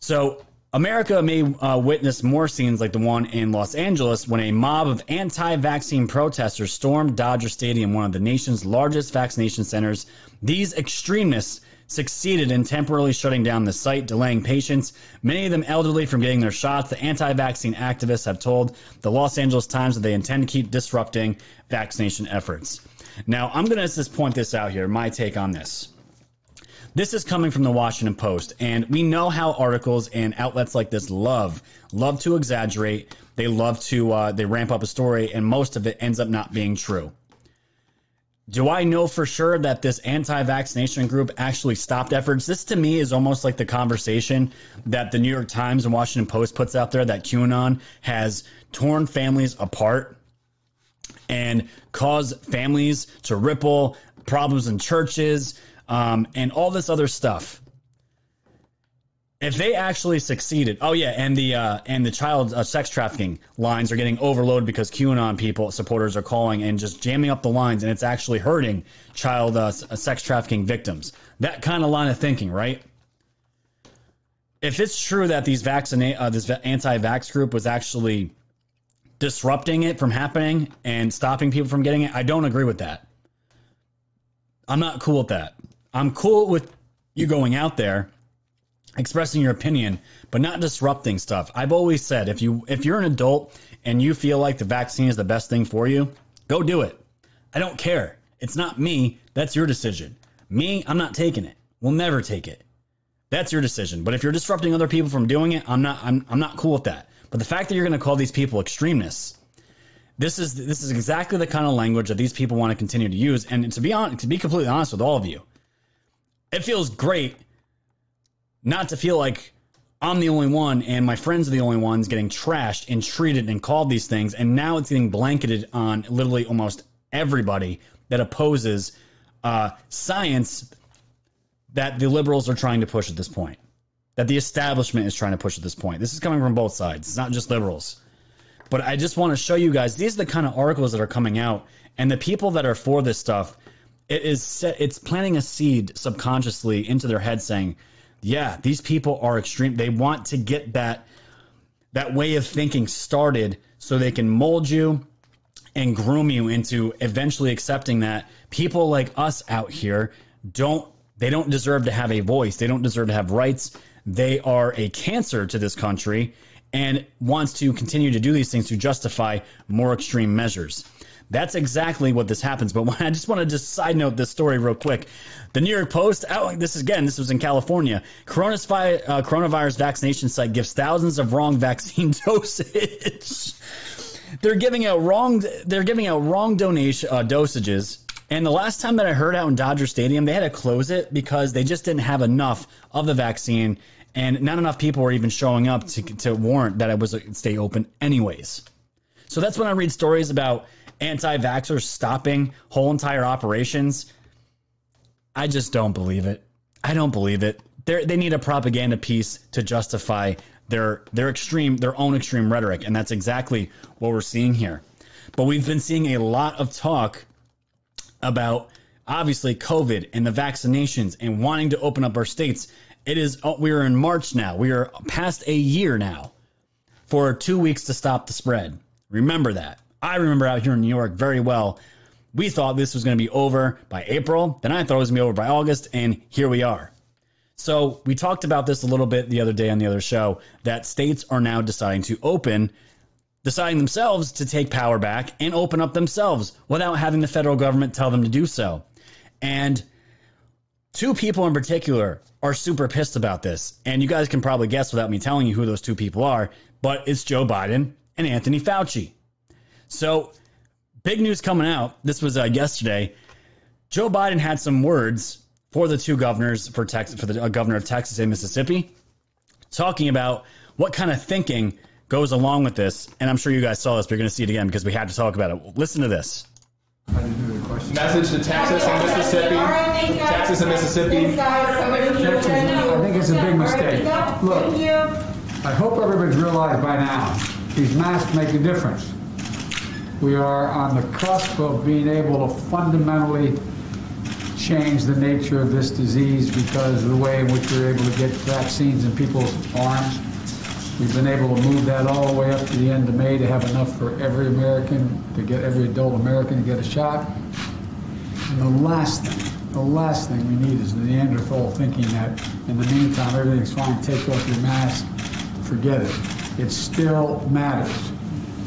So, America may uh, witness more scenes like the one in Los Angeles when a mob of anti vaccine protesters stormed Dodger Stadium, one of the nation's largest vaccination centers. These extremists succeeded in temporarily shutting down the site, delaying patients, many of them elderly, from getting their shots. The anti vaccine activists have told the Los Angeles Times that they intend to keep disrupting vaccination efforts. Now, I'm going to just point this out here, my take on this. This is coming from the Washington Post, and we know how articles and outlets like this love love to exaggerate. They love to uh, they ramp up a story, and most of it ends up not being true. Do I know for sure that this anti-vaccination group actually stopped efforts? This to me is almost like the conversation that the New York Times and Washington Post puts out there that QAnon has torn families apart and caused families to ripple, problems in churches, um, and all this other stuff. If they actually succeeded, oh yeah, and the uh, and the child uh, sex trafficking lines are getting overloaded because QAnon people supporters are calling and just jamming up the lines, and it's actually hurting child uh, sex trafficking victims. That kind of line of thinking, right? If it's true that these vaccinate uh, this anti-vax group was actually disrupting it from happening and stopping people from getting it, I don't agree with that. I'm not cool with that. I'm cool with you going out there expressing your opinion but not disrupting stuff. I've always said if you if you're an adult and you feel like the vaccine is the best thing for you, go do it. I don't care. It's not me, that's your decision. Me, I'm not taking it. We'll never take it. That's your decision. But if you're disrupting other people from doing it, I'm not I'm I'm not cool with that. But the fact that you're going to call these people extremists this is this is exactly the kind of language that these people want to continue to use. And to be on, to be completely honest with all of you, it feels great not to feel like I'm the only one and my friends are the only ones getting trashed and treated and called these things. And now it's getting blanketed on literally almost everybody that opposes uh, science that the liberals are trying to push at this point, that the establishment is trying to push at this point. This is coming from both sides. It's not just liberals. But I just want to show you guys these are the kind of articles that are coming out, and the people that are for this stuff it is set, it's planting a seed subconsciously into their head saying, yeah, these people are extreme. They want to get that that way of thinking started so they can mold you and groom you into eventually accepting that people like us out here don't They don't deserve to have a voice. They don't deserve to have rights. They are a cancer to this country and wants to continue to do these things to justify more extreme measures. That's exactly what this happens. But I just want to just side note this story real quick. The New York Post, oh, this is again, this was in California. Coronavirus, uh, coronavirus vaccination site gives thousands of wrong vaccine dosage. they're giving out wrong. They're giving out wrong donation uh, dosages. And the last time that I heard out in Dodger Stadium, they had to close it because they just didn't have enough of the vaccine, and not enough people were even showing up to, to warrant that it was stay open anyways. So that's when I read stories about anti-vaxxers stopping whole entire operations. I just don't believe it. I don't believe it. They're, they need a propaganda piece to justify their their extreme their own extreme rhetoric, and that's exactly what we're seeing here. But we've been seeing a lot of talk about obviously COVID and the vaccinations and wanting to open up our states. It is oh, we are in March now. We are past a year now for two weeks to stop the spread. Remember that. I remember out here in New York very well. We thought this was going to be over by April. Then I thought it was going to be over by August, and here we are. So we talked about this a little bit the other day on the other show that states are now deciding to open, deciding themselves to take power back and open up themselves without having the federal government tell them to do so. And two people in particular are super pissed about this. And you guys can probably guess without me telling you who those two people are, but it's Joe Biden and Anthony Fauci. So, big news coming out. This was uh, yesterday. Joe Biden had some words for the two governors for Texas, for the uh, governor of Texas and Mississippi, talking about what kind of thinking goes along with this. And I'm sure you guys saw this, but you're going to see it again because we had to talk about it. Listen to this. Message to Texas and Mississippi. Texas and Mississippi. Texas, I think it's a big mistake. Look, I hope everybody's realized by now these masks make a difference. We are on the cusp of being able to fundamentally change the nature of this disease because of the way in which we're able to get vaccines in people's arms. We've been able to move that all the way up to the end of May to have enough for every American, to get every adult American to get a shot. And the last thing, the last thing we need is Neanderthal thinking that in the meantime everything's fine, take off your mask, forget it. It still matters.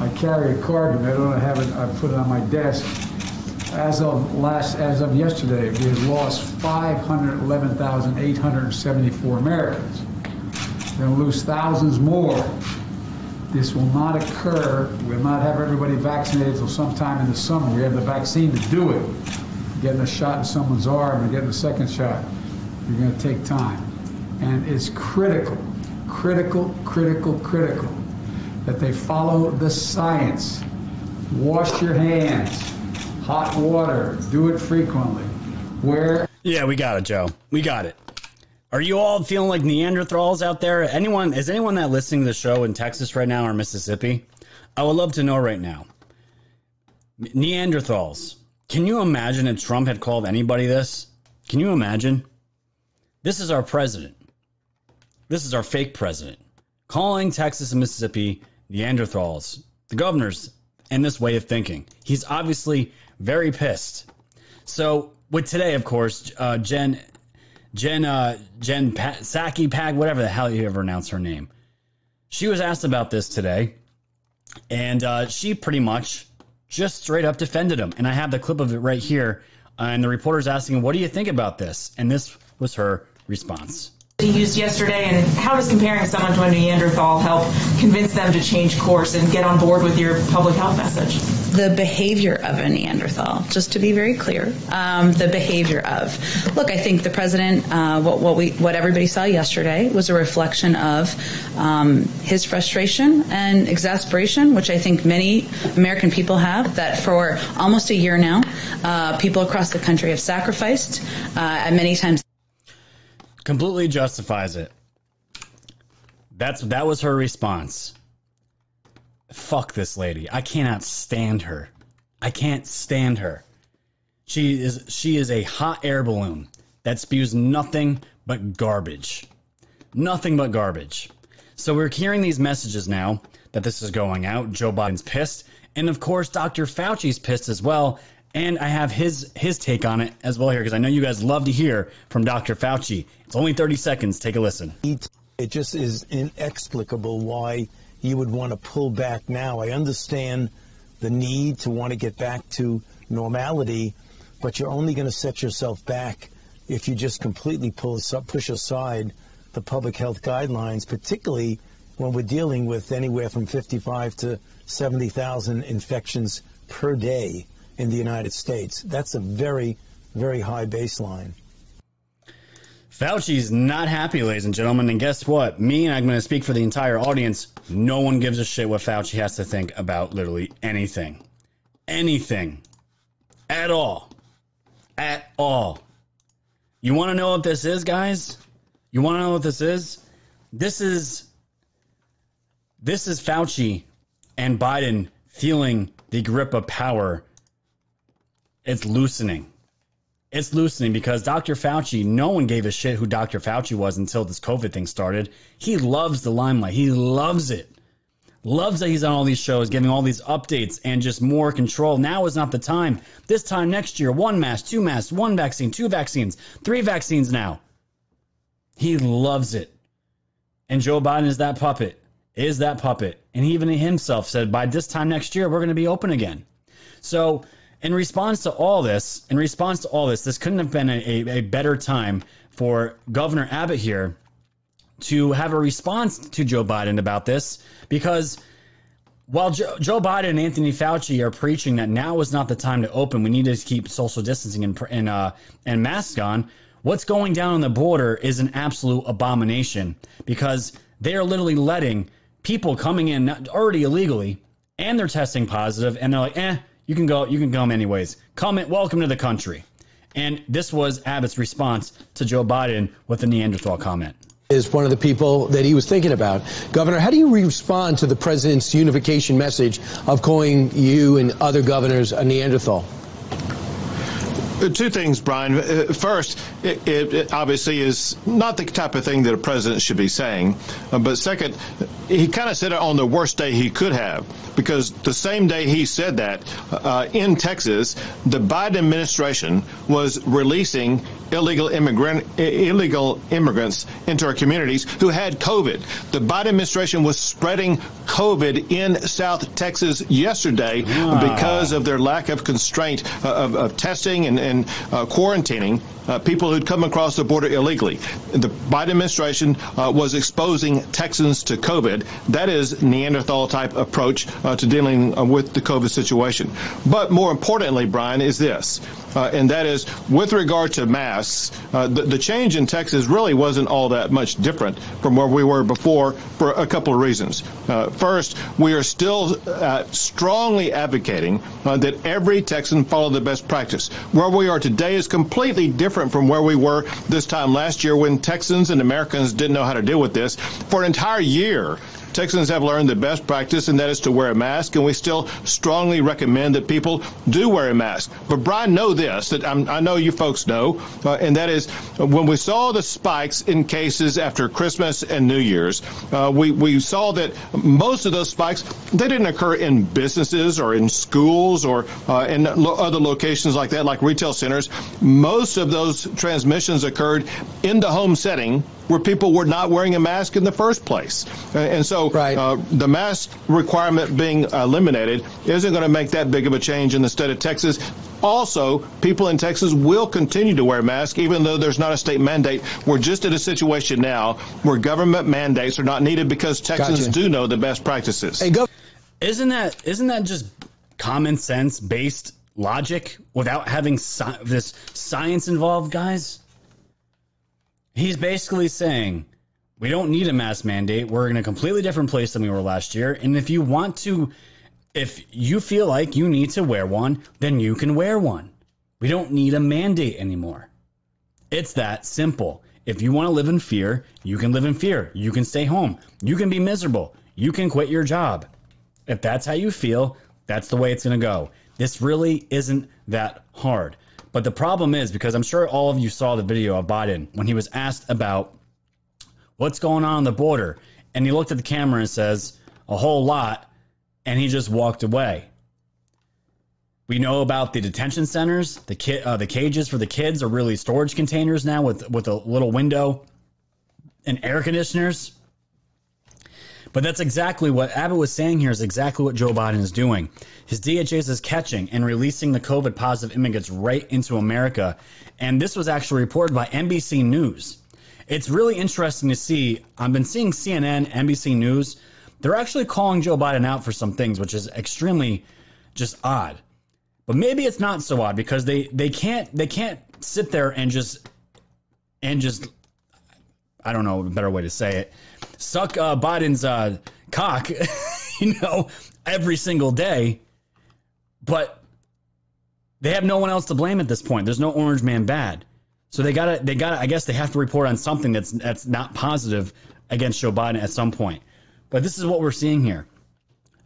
I carry a card, and I don't have it. I put it on my desk. As of last, as of yesterday, we had lost 511,874 Americans. We're going to lose thousands more. This will not occur. We'll not have everybody vaccinated until sometime in the summer. We have the vaccine to do it. Getting a shot in someone's arm and getting a second shot, you're going to take time. And it's critical, critical, critical, critical that they follow the science. Wash your hands, hot water, do it frequently. Where Yeah, we got it, Joe. We got it. Are you all feeling like Neanderthals out there? Anyone is anyone that listening to the show in Texas right now or Mississippi? I would love to know right now. Neanderthals. Can you imagine if Trump had called anybody this? Can you imagine? This is our president. This is our fake president calling Texas and Mississippi Neanderthals, the governors, and this way of thinking. He's obviously very pissed. So with today, of course, uh, Jen, Jen, uh, Jen pa- Psaki Pag, whatever the hell you ever announce her name, she was asked about this today, and uh, she pretty much just straight up defended him. And I have the clip of it right here. and the reporter's asking, "What do you think about this?" And this was her response used yesterday, and how does comparing someone to a Neanderthal help convince them to change course and get on board with your public health message? The behavior of a Neanderthal, just to be very clear, um, the behavior of. Look, I think the president, uh, what, what, we, what everybody saw yesterday was a reflection of um, his frustration and exasperation, which I think many American people have. That for almost a year now, uh, people across the country have sacrificed, uh, many times completely justifies it. That's that was her response. Fuck this lady. I cannot stand her. I can't stand her. She is she is a hot air balloon that spews nothing but garbage. Nothing but garbage. So we're hearing these messages now that this is going out. Joe Biden's pissed. And of course, Dr. Fauci's pissed as well And I have his his take on it as well here because I know you guys love to hear from Dr. Fauci. It's only 30 seconds. Take a listen. It just is inexplicable why you would want to pull back now. I understand the need to want to get back to normality, but you're only going to set yourself back if you just completely pull push aside the public health guidelines, particularly when we're dealing with anywhere from 55 to 70,000 infections per day in the United States. That's a very, very high baseline. Fauci's not happy, ladies and gentlemen. And guess what? Me and I'm going to speak for the entire audience. No one gives a shit what Fauci has to think about literally anything. Anything. At all. At all. You want to know what this is, guys? You want to know what this is? This is this is Fauci and Biden feeling the grip of power. It's loosening. It's loosening because Dr. Fauci, no one gave a shit who Dr. Fauci was until this COVID thing started. He loves the limelight. He loves it. Loves that he's on all these shows, giving all these updates and just more control. Now is not the time. This time next year, one mask, two masks, one vaccine, two vaccines, three vaccines now. He loves it. And Joe Biden is that puppet, is that puppet. And he even himself said by this time next year, we're going to be open again. So, in response to all this, in response to all this, this couldn't have been a, a, better time for Governor Abbott here to have a response to Joe Biden about this because while Joe, Joe, Biden and Anthony Fauci are preaching that now is not the time to open, we need to keep social distancing and and, uh, and masks on. What's going down on the border is an absolute abomination because they are literally letting people coming in already illegally and they're testing positive and they're like, eh, you can go, you can come anyways. Come in, welcome to the country. And this was Abbott's response to Joe Biden with the Neanderthal comment is one of the people that he was thinking about. Governor, how do you respond to the president's unification message of calling you and other governors a Neanderthal? Uh, two things, Brian. Uh, first, it, it, obviously is not the type of thing that a president should be saying. Uh, but second, he kind of said it on the worst day he could have, because the same day he said that uh, in Texas, the Biden administration was releasing illegal immigrant illegal immigrants into our communities who had COVID. The Biden administration was spreading COVID in South Texas yesterday wow. because of their lack of constraint uh, of, of testing and, and uh, quarantining uh, people who'd come across the border illegally. The Biden administration uh, was exposing Texans to COVID. That is Neanderthal type approach uh, to dealing uh, with the COVID situation. But more importantly, Brian, is this, uh, and that is with regard to masks, uh, the, the, change in Texas really wasn't all that much different from where we were before for a couple of reasons. first, we are still strongly advocating that every Texan follow the best practice. Where we are today is completely different different from where we were this time last year when Texans and Americans didn't know how to deal with this. For an entire year, Texans have learned the best practice, and that is to wear a mask, and we still strongly recommend that people do wear a mask. But Brian, know this that I'm, i know you folks know, uh, and that is when we saw the spikes in cases after Christmas and New Year's, uh, we we saw that most of those spikes they didn't occur in businesses or in schools or uh, in lo- other locations like that, like retail centers. Most of those transmissions occurred in the home setting where people were not wearing a mask in the first place. And so right. uh, the mask requirement being eliminated isn't going to make that big of a change in the state of Texas. Also, people in Texas will continue to wear masks even though there's not a state mandate. We're just in a situation now where government mandates are not needed because Texans gotcha. do know the best practices. Hey, go- isn't that isn't that just common sense based logic without having sci- this science involved, guys? He's basically saying we don't need a mask mandate. We're in a completely different place than we were last year. And if you want to, if you feel like you need to wear one, then you can wear one. We don't need a mandate anymore. It's that simple. If you want to live in fear, you can live in fear. You can stay home. You can be miserable. You can quit your job. If that's how you feel, that's the way it's going to go. This really isn't that hard. But the problem is because I'm sure all of you saw the video of Biden when he was asked about what's going on on the border, and he looked at the camera and says a whole lot, and he just walked away. We know about the detention centers. The ki- uh, the cages for the kids are really storage containers now with with a little window and air conditioners. But that's exactly what Abbott was saying here is exactly what Joe Biden is doing. His DHS is catching and releasing the COVID positive immigrants right into America. And this was actually reported by NBC News. It's really interesting to see. I've been seeing CNN, NBC News. They're actually calling Joe Biden out for some things, which is extremely just odd. But maybe it's not so odd because they, they can't they can't sit there and just and just I don't know a better way to say it suck uh, Biden's uh, cock, you know, every single day. But they have no one else to blame at this point. There's no orange man bad. So they gotta, they gotta. I guess they have to report on something that's that's not positive against Joe Biden at some point. But this is what we're seeing here.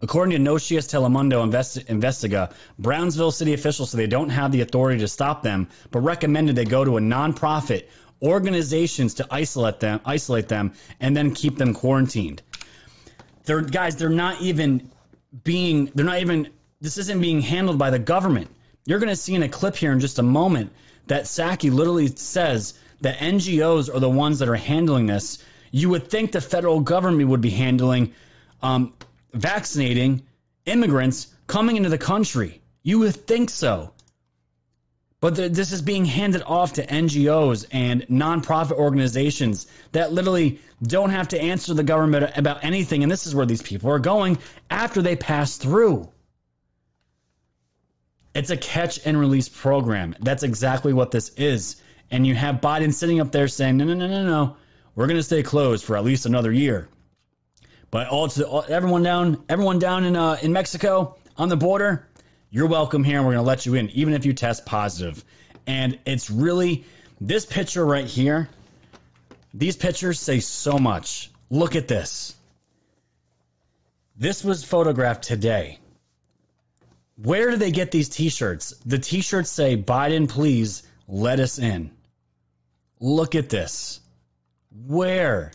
According to Noticias Telemundo Invest- Investiga, Brownsville city officials say they don't have the authority to stop them, but recommended they go to a nonprofit organizations to isolate them, isolate them, and then keep them quarantined. They're guys, they're not even being, they're not even. This isn't being handled by the government. You're going to see in a clip here in just a moment that Psaki literally says that NGOs are the ones that are handling this. You would think the federal government would be handling um, vaccinating immigrants coming into the country. You would think so. But the, this is being handed off to NGOs and nonprofit organizations that literally don't have to answer the government about anything. And this is where these people are going after they pass through. It's a catch and release program. That's exactly what this is. And you have Biden sitting up there saying, no, no, no, no, no. We're going to stay closed for at least another year. But all to all, everyone down, everyone down in uh, in Mexico on the border, you're welcome here, and we're going to let you in, even if you test positive. And it's really this picture right here. These pictures say so much. Look at this. This was photographed today. Where do they get these T-shirts? The T-shirts say, "Biden, please let us in." Look at this. Where?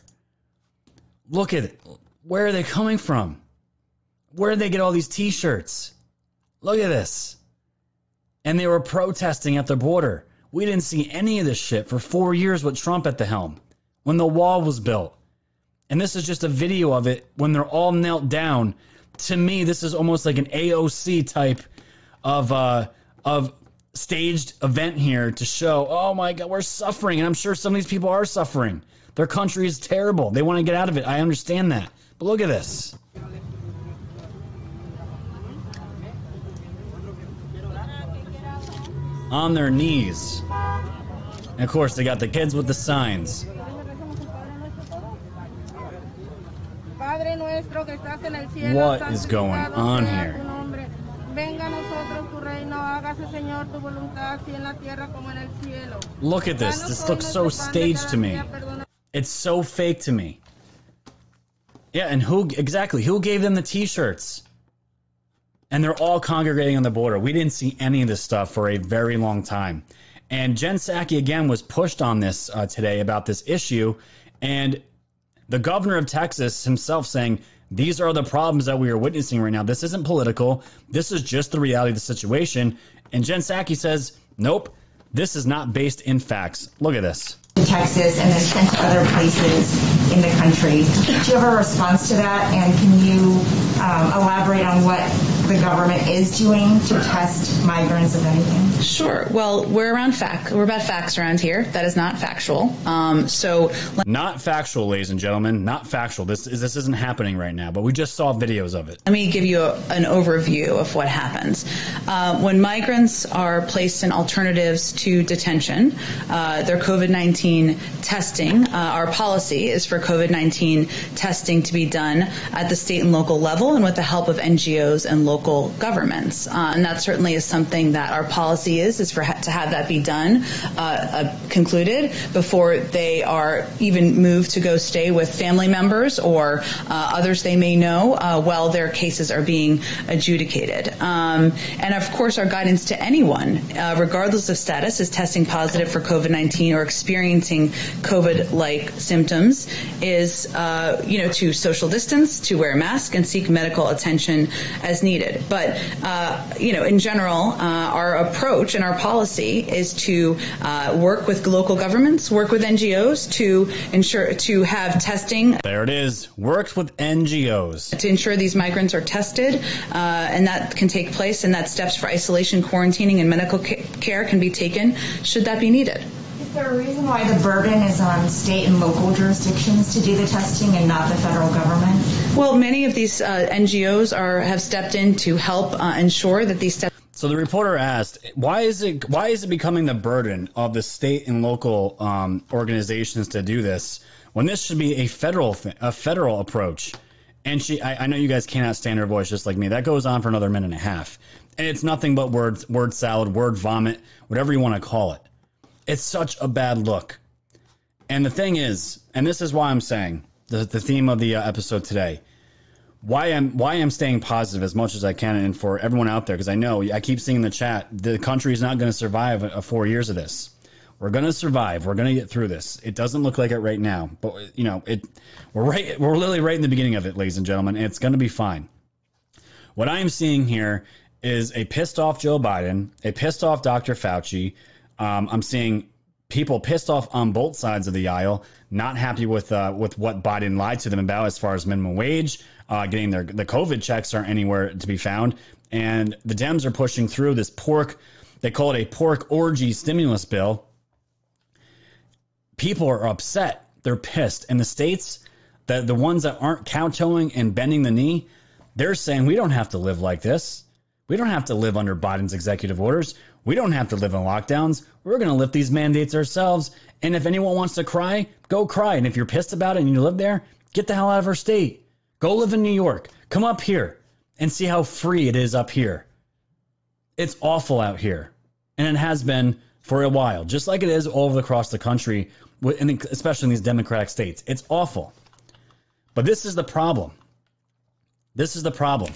Look at it. Where are they coming from? Where did they get all these t shirts? Look at this. And they were protesting at the border. We didn't see any of this shit for four years with Trump at the helm when the wall was built. And this is just a video of it when they're all knelt down. To me, this is almost like an AOC type of uh, of staged event here to show, oh my God, we're suffering. And I'm sure some of these people are suffering. Their country is terrible. They want to get out of it. I understand that. But look at this. On their knees. And of course, they got the kids with the signs. What is going on here? Look at this. This looks so staged to me. It's so fake to me. Yeah, and who exactly? Who gave them the T-shirts? And they're all congregating on the border. We didn't see any of this stuff for a very long time. And Jen Psaki again was pushed on this uh, today about this issue, and the governor of Texas himself saying these are the problems that we are witnessing right now. This isn't political. This is just the reality of the situation. And Jen Psaki says, nope, this is not based in facts. Look at this. Texas and then other places in the country. Do you have a response to that? And can you um, elaborate on what the government is doing to test migrants, if anything? Sure. Well, we're around fact. We're about facts around here. That is not factual. Um, so, not factual, ladies and gentlemen. Not factual. This is this isn't happening right now. But we just saw videos of it. Let me give you a, an overview of what happens uh, when migrants are placed in alternatives to detention. Uh, their COVID-19 testing. Uh, our policy is for COVID-19 testing to be done at the state and local level, and with the help of NGOs and local local governments. Uh, and that certainly is something that our policy is, is for ha- to have that be done, uh, uh, concluded before they are even moved to go stay with family members or uh, others they may know uh, while their cases are being adjudicated. Um, and of course, our guidance to anyone, regardless of status, is testing positive for COVID-19 or experiencing COVID-like symptoms is, you know, to social distance, to wear a mask and seek medical attention as needed. Tested. But, uh, you know, in general, uh, our approach and our policy is to uh, work with local governments, work with NGOs to ensure to have testing. There it is. Works with NGOs. To ensure these migrants are tested, uh, and that can take place, and that steps for isolation, quarantining, and medical care can be taken should that be needed. Is there a reason why the burden is on state and local jurisdictions to do the testing and not the federal government? Well, many of these uh, NGOs are have stepped in to help uh, ensure that these steps. So the reporter asked, "Why is it why is it becoming the burden of the state and local um, organizations to do this when this should be a federal th- a federal approach?" And she, I, I, know you guys cannot stand her voice just like me. That goes on for another minute and a half, and it's nothing but word word salad, word vomit, whatever you want to call it. It's such a bad look. And the thing is, and this is why I'm saying the, the theme of the uh, episode today, why I'm why I'm staying positive as much as I can, and for everyone out there, because I know I keep seeing in the chat, the country is not going to survive a, a four years of this. We're going to survive. We're going to get through this. It doesn't look like it right now, but you know, it we're right. We're literally right in the beginning of it, ladies and gentlemen. And it's going to be fine. What I am seeing here is a pissed off Joe Biden, a pissed off Dr. Fauci, um, I'm seeing people pissed off on both sides of the aisle, not happy with uh, with what Biden lied to them about as far as minimum wage, uh, getting their the COVID checks aren't anywhere to be found, and the Dems are pushing through this pork. They call it a pork orgy stimulus bill. People are upset. They're pissed, and the states, the the ones that aren't kowtowing and bending the knee, they're saying we don't have to live like this. We don't have to live under Biden's executive orders. We don't have to live in lockdowns. We're going to lift these mandates ourselves. And if anyone wants to cry, go cry. And if you're pissed about it and you live there, get the hell out of our state. Go live in New York. Come up here and see how free it is up here. It's awful out here. And it has been for a while, just like it is all over across the country, especially in these Democratic states. It's awful. But this is the problem. This is the problem.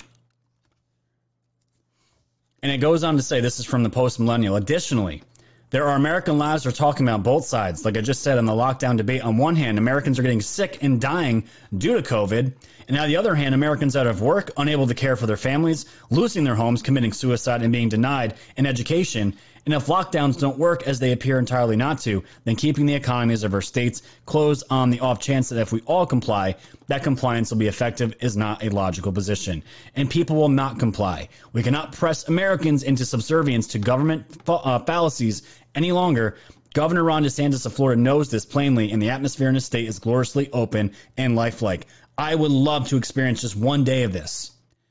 And it goes on to say this is from the post millennial. Additionally, there are American lives are talking about both sides. Like I just said in the lockdown debate, on one hand, Americans are getting sick and dying due to COVID. And on the other hand, Americans out of work, unable to care for their families, losing their homes, committing suicide, and being denied an education. And if lockdowns don't work as they appear entirely not to, then keeping the economies of our states closed on the off chance that if we all comply, that compliance will be effective is not a logical position. And people will not comply. We cannot press Americans into subservience to government uh, fallacies any longer. Governor Ron DeSantis of Florida knows this plainly, and the atmosphere in his state is gloriously open and lifelike. I would love to experience just one day of this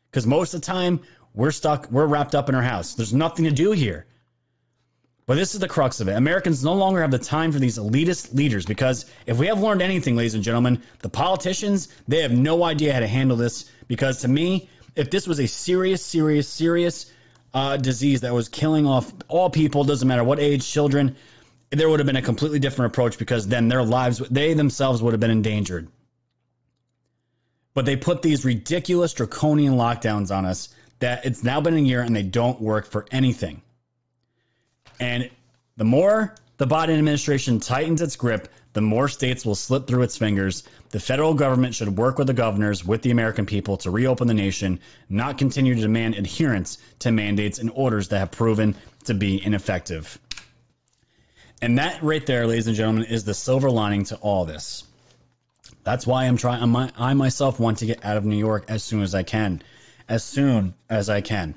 because most of the time we're stuck, we're wrapped up in our house. There's nothing to do here. But this is the crux of it. Americans no longer have the time for these elitist leaders because if we have learned anything, ladies and gentlemen, the politicians, they have no idea how to handle this. Because to me, if this was a serious, serious, serious uh, disease that was killing off all people, doesn't matter what age, children, there would have been a completely different approach because then their lives, they themselves would have been endangered. But they put these ridiculous draconian lockdowns on us that it's now been a year and they don't work for anything. And the more the Biden administration tightens its grip, the more states will slip through its fingers. The federal government should work with the governors, with the American people to reopen the nation, not continue to demand adherence to mandates and orders that have proven to be ineffective. And that right there, ladies and gentlemen, is the silver lining to all this. That's why I'm trying. I myself want to get out of New York as soon as I can, as soon as I can,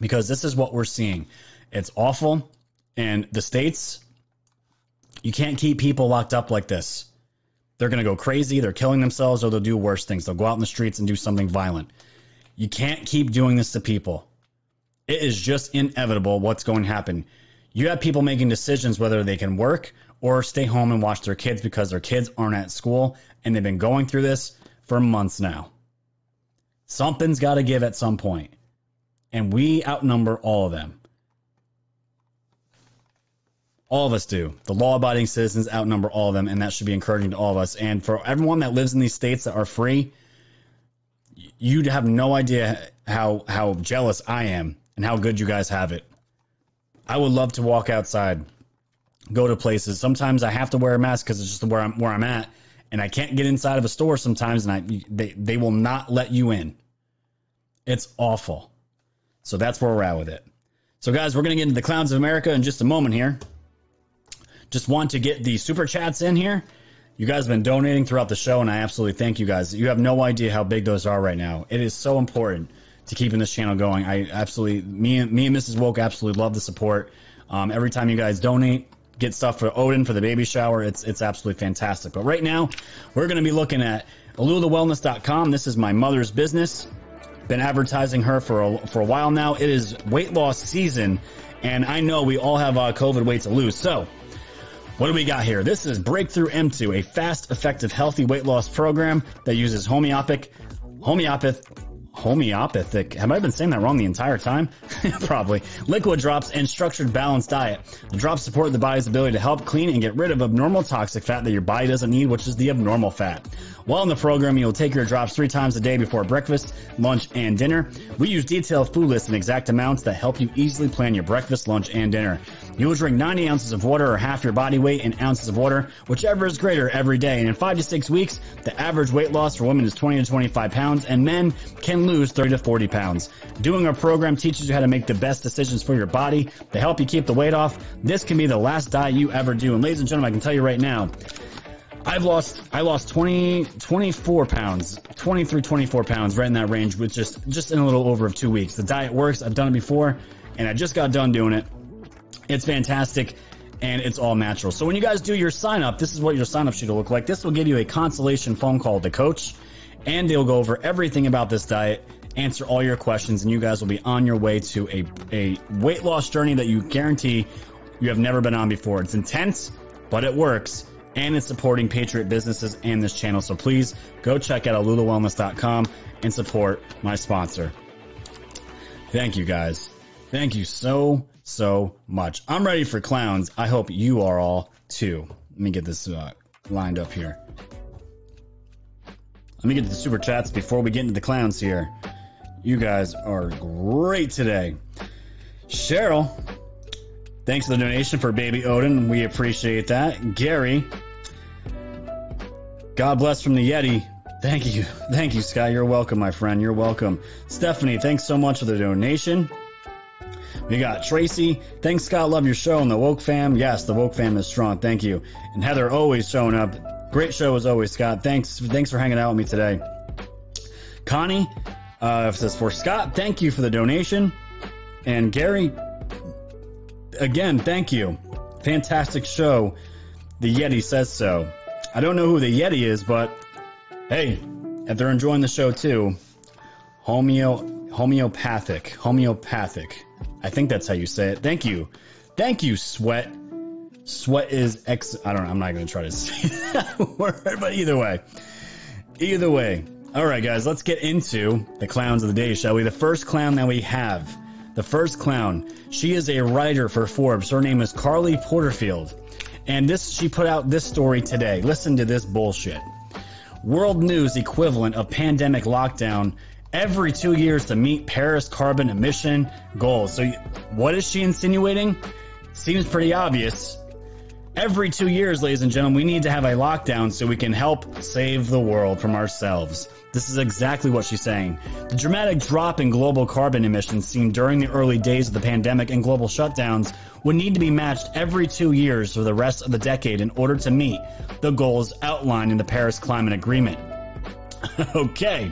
because this is what we're seeing. It's awful. And the states, you can't keep people locked up like this. They're going to go crazy, they're killing themselves, or they'll do worse things. They'll go out in the streets and do something violent. You can't keep doing this to people. It is just inevitable what's going to happen. You have people making decisions whether they can work or stay home and watch their kids because their kids aren't at school and they've been going through this for months now. Something's got to give at some point, and we outnumber all of them. All of us do. The law abiding citizens outnumber all of them, and that should be encouraging to all of us. And for everyone that lives in these states that are free, you'd have no idea how how jealous I am and how good you guys have it. I would love to walk outside, go to places. Sometimes I have to wear a mask because it's just where I'm where I'm at, and I can't get inside of a store sometimes, and I they they will not let you in. It's awful. So that's where we're at with it. So, guys, we're to get into the clowns of America in just a moment here. Just want to get the super chats in here. You guys have been donating throughout the show, and I absolutely thank you guys. You have no idea how big those are right now. It is so important to keeping this channel going. I absolutely, me, and me and Mrs. Woke absolutely love the support. Um, every time you guys donate, get stuff for Odin for the baby shower, it's it's absolutely fantastic. But right now, we're going to be looking at AlulaWellness.com. This is my mother's business. Been advertising her for a, for a while now. It is weight loss season, and I know we all have uh, COVID weight to lose. So, what do we got here? This is Breakthrough M2, a fast, effective, healthy weight loss program that uses homeopathic, homeopathic, homeopathic. Have I been saying that wrong the entire time? Probably. Liquid drops and structured balanced diet. The drops support the body's ability to help clean and get rid of abnormal toxic fat that your body doesn't need, which is the abnormal fat. While in the program, you'll take your drops three times a day before breakfast, lunch, and dinner. We use detailed food lists and exact amounts that help you easily plan your breakfast, lunch, and dinner. You will drink 90 ounces of water or half your body weight in ounces of water, whichever is greater every day. And in five to six weeks, the average weight loss for women is 20 to 25 pounds and men can lose 30 to 40 pounds. Doing our program teaches you how to make the best decisions for your body to help you keep the weight off. This can be the last diet you ever do. And ladies and gentlemen, I can tell you right now, I've lost I lost 20 24 pounds 23 24 pounds right in that range with just just in a little over of two weeks. The diet works. I've done it before and I just got done doing it. It's fantastic and it's all natural. So when you guys do your sign up this is what your sign up sheet will look like. This will give you a consolation phone call to coach and they'll go over everything about this diet answer all your questions and you guys will be on your way to a, a weight loss journey that you guarantee you have never been on before. It's intense but it works and it's supporting Patriot businesses and this channel. So please go check out alulawellness.com and support my sponsor. Thank you guys. Thank you so, so much. I'm ready for clowns. I hope you are all too. Let me get this uh, lined up here. Let me get to the super chats before we get into the clowns here. You guys are great today. Cheryl, thanks for the donation for Baby Odin. We appreciate that. Gary, God bless from the Yeti. Thank you. Thank you, Scott. You're welcome, my friend. You're welcome. Stephanie, thanks so much for the donation. We got Tracy. Thanks, Scott. Love your show. And the Woke fam. Yes, the Woke fam is strong. Thank you. And Heather always showing up. Great show as always, Scott. Thanks. Thanks for hanging out with me today. Connie uh, says for Scott, thank you for the donation. And Gary, again, thank you. Fantastic show. The Yeti says so. I don't know who the Yeti is, but hey, if they're enjoying the show too, homeo homeopathic, homeopathic. I think that's how you say it. Thank you, thank you, Sweat. Sweat is ex. I don't know. I'm not going to try to say that word, but either way, either way. All right, guys, let's get into the clowns of the day, shall we? The first clown that we have, the first clown. She is a writer for Forbes. Her name is Carlie Porterfield. And this, she put out this story today. Listen to this bullshit. World News equivalent of pandemic lockdown every two years to meet Paris carbon emission goals. So, what is she insinuating? Seems pretty obvious. Every two years, ladies and gentlemen, we need to have a lockdown so we can help save the world from ourselves. This is exactly what she's saying. The dramatic drop in global carbon emissions seen during the early days of the pandemic and global shutdowns would need to be matched every two years for the rest of the decade in order to meet the goals outlined in the Paris Climate Agreement. okay.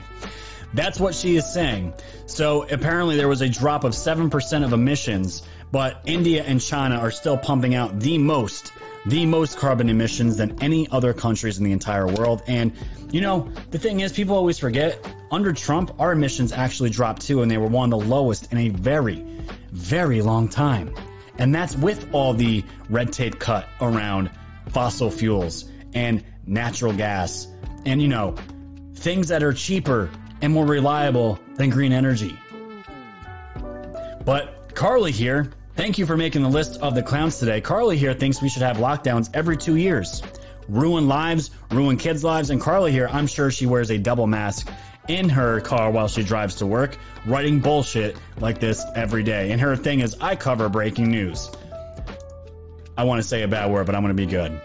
That's what she is saying. So apparently there was a drop of 7% of emissions, but India and China are still pumping out the most the most carbon emissions than any other countries in the entire world. And, you know, the thing is, people always forget under Trump, our emissions actually dropped too, and they were one of the lowest in a very, very long time. And that's with all the red tape cut around fossil fuels and natural gas and, you know, things that are cheaper and more reliable than green energy. But Carly here Thank you for making the list of the clowns today. Carly here thinks we should have lockdowns every two years. Ruin lives, ruin kids' lives, and Carly here, I'm sure she wears a double mask in her car while she drives to work, writing bullshit like this every day. And her thing is, I cover breaking news. I want to say a bad word, but I'm going to be good.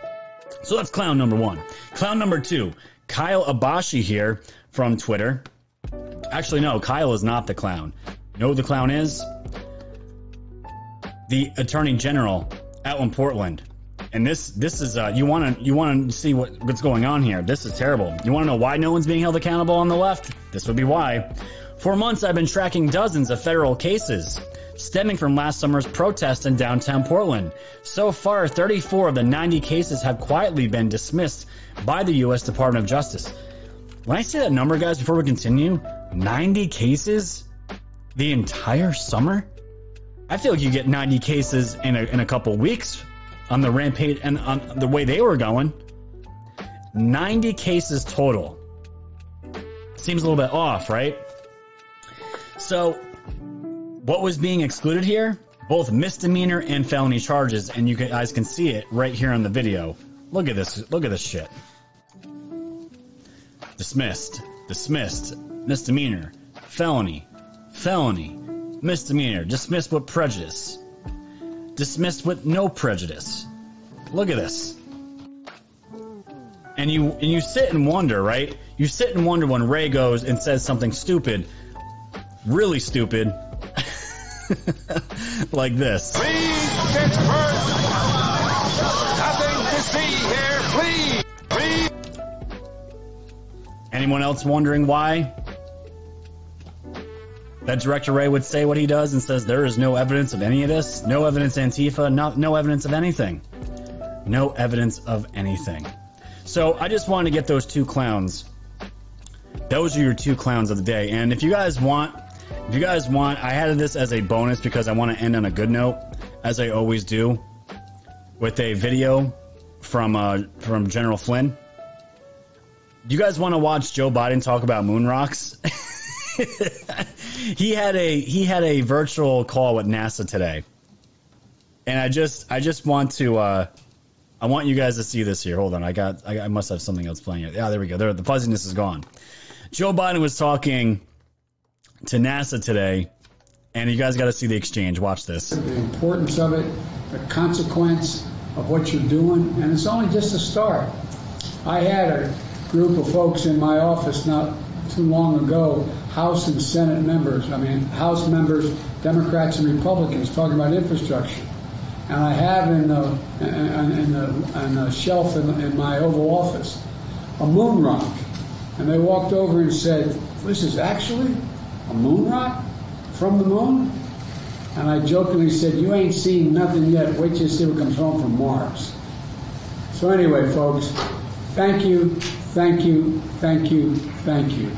So that's clown number one. Clown number two, Kyle Abashi here from Twitter. actually, no, Kyle is not the clown. Know who the clown is? The Attorney General out in Portland. And this this is uh, you want to you want to see what, what's going on here. This is terrible. You want to know why no one's being held accountable on the left? This would be why. For months, I've been tracking dozens of federal cases stemming from last summer's protests in downtown Portland. So far, 34 of the 90 cases have quietly been dismissed by the U.S. Department of Justice. When I say that number, guys, before we continue, 90 cases the entire summer? I feel like you get 90 cases in a, in a couple weeks on the rampage and on the way they were going. 90 cases total. Seems a little bit off, right? So, what was being excluded here? Both misdemeanor and felony charges, and you guys can see it right here on the video. Look at this. Look at this shit. Dismissed. Dismissed. Misdemeanor. Felony. Felony. Misdemeanor. Dismissed with prejudice. Dismissed with no prejudice. Look at this. And you and you sit and wonder, right? You sit and wonder when Wray goes and says something stupid, really stupid, like this. Please, Pittsburgh. Nothing to see here. Please. Please. Anyone else wondering why? That Director Wray would say what he does and says there is no evidence of any of this, no evidence Antifa, no, no evidence of anything. No evidence of anything. So I just wanted to get those two clowns. Those are your two clowns of the day. And if you guys want, if you guys want, I added this as a bonus because I want to end on a good note, as I always do, with a video from uh, from General Flynn. You guys want to watch Joe Biden talk about moon rocks? he had a he had a virtual call with NASA today, and I just I just want to uh, I want you guys to see this here. Hold on, I got I, I must have something else playing it. Yeah, there we go. There, the fuzziness is gone. Joe Biden was talking to NASA today, and you guys got to see the exchange. Watch this. The importance of it, the consequence of what you're doing, and it's only just a start. I had a group of folks in my office not too long ago, House and Senate members, I mean, House members, Democrats and Republicans, talking about infrastructure. And I have in the, in, the, in the shelf in, in my Oval Office a moon rock. And they walked over and said, This is actually a moon rock from the moon? And I jokingly said, You ain't seen nothing yet. Wait till you see what comes home from Mars. So, anyway, folks, thank you, thank you, thank you, thank you.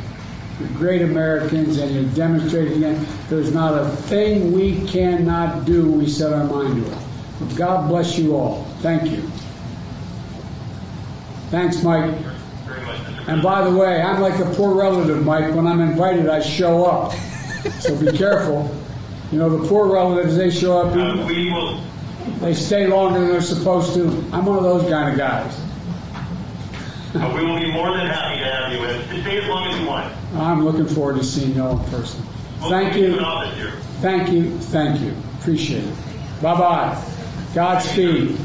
Great Americans, and you're demonstrating again there's not a thing we cannot do we set our mind to it. But God bless you all. Thank you. Thanks, Mike. And by the way, I'm like a poor relative, Mike. When I'm invited, I show up. So be careful. You know, the poor relatives, they show up. Uh, we will. They stay longer than they're supposed to. I'm one of those kind of guys. Uh, we will be more than happy to have you with. To stay as long as you want. I'm looking forward to seeing you all in person. We'll Thank you you. in office here. Thank you. Thank you. Appreciate it. Bye bye. Godspeed.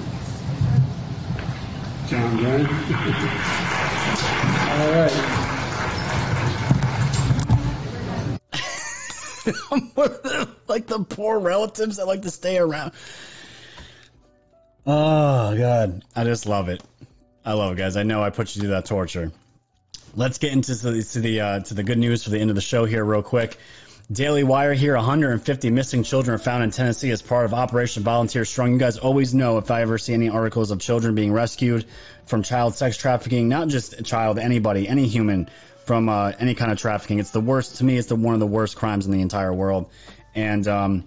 John Glenn. All right. like the poor relatives that like to stay around. Oh god, I just love it. I love it, guys. I know I put you through that torture. Let's get into the to the uh, to the good news for the end of the show here, real quick. Daily Wire here: 150 missing children are found in Tennessee as part of Operation Volunteer Strong. You guys always know if I ever see any articles of children being rescued from child sex trafficking, not just a child, anybody, any human from uh, any kind of trafficking. It's the worst to me. It's the one of the worst crimes in the entire world, and um,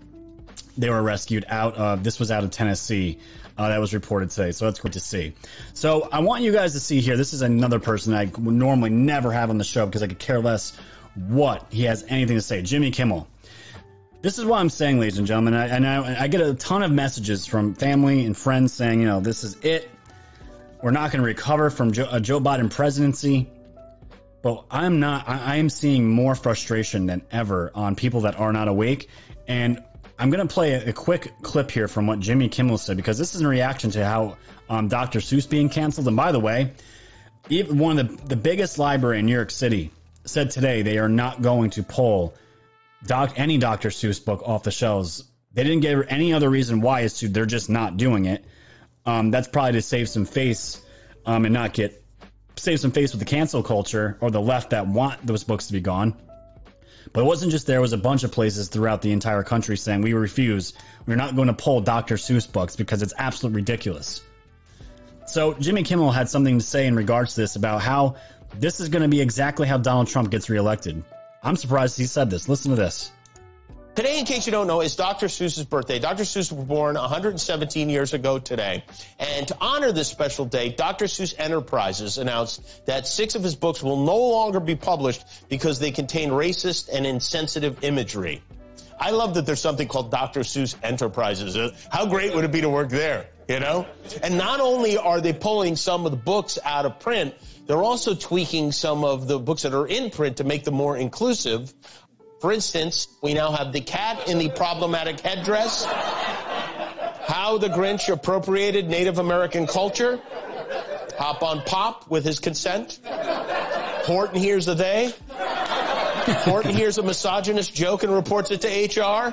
they were rescued out of. This was out of Tennessee. Uh, that was reported today, so that's good to see. So I want you guys to see here. This is another person I would normally never have on the show because I could care less what he has anything to say. Jimmy Kimmel. This is what I'm saying, ladies and gentlemen. I, and I, I get a ton of messages from family and friends saying, you know, this is it. We're not going to recover from a Joe Biden presidency. But I'm not. I, I am seeing more frustration than ever on people that are not awake. And I'm going to play a, quick clip here from what Jimmy Kimmel said because this is in reaction to how um, Dr. Seuss being canceled. And by the way, even one of the, the biggest library in New York City said today they are not going to pull doc any Dr. Seuss book off the shelves. They didn't give any other reason why. Is to they're just not doing it. Um, that's probably to save some face um, and not get save some face with the cancel culture or the left that want those books to be gone. But it wasn't just there; it was a bunch of places throughout the entire country saying we refuse. We're not going to pull Dr. Seuss books because it's absolutely ridiculous. So Jimmy Kimmel had something to say in regards to this about how this is going to be exactly how Donald Trump gets reelected. I'm surprised he said this. Listen to this. Today, in case you don't know, is Dr. Seuss's birthday. Dr. Seuss was born 117 years ago today. And to honor this special day, Dr. Seuss Enterprises announced that six of his books will no longer be published because they contain racist and insensitive imagery. I love that there's something called Dr. Seuss Enterprises. Uh, How great would it be to work there, you know? And not only are they pulling some of the books out of print, they're also tweaking some of the books that are in print to make them more inclusive. For instance, we now have the cat in the problematic headdress, how the Grinch appropriated Native American culture, hop on pop with his consent, Horton hears a they, Horton hears a misogynist joke and reports it to HR.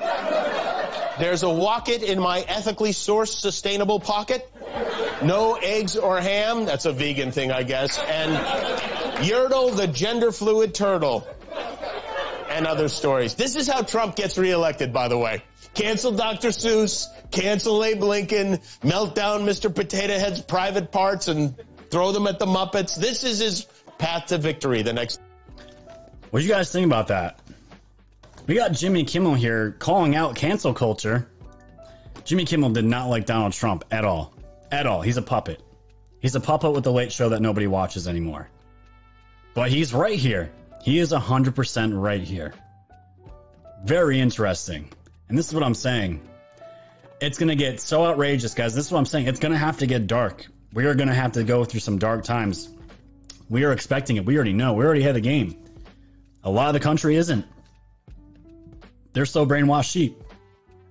There's a wocket in my ethically sourced sustainable pocket. No eggs or ham. That's a vegan thing, I guess. And Yertle the gender fluid turtle. And other stories. This is how Trump gets reelected, by the way. Cancel Dr. Seuss, cancel Abe Lincoln, melt down Mr. Potato Head's private parts and throw them at the Muppets. This is his path to victory the next What do you guys think about that? We got Jimmy Kimmel here calling out cancel culture. Jimmy Kimmel did not like Donald Trump at all. At all. He's a puppet. He's a puppet with the late show that nobody watches anymore. But he's right here. He is 100% right here. Very interesting. And this is what I'm saying. It's going to get so outrageous, guys. This is what I'm saying. It's going to have to get dark. We are going to have to go through some dark times. We are expecting it. We already know. We already had the game. A lot of the country isn't. They're so brainwashed sheep.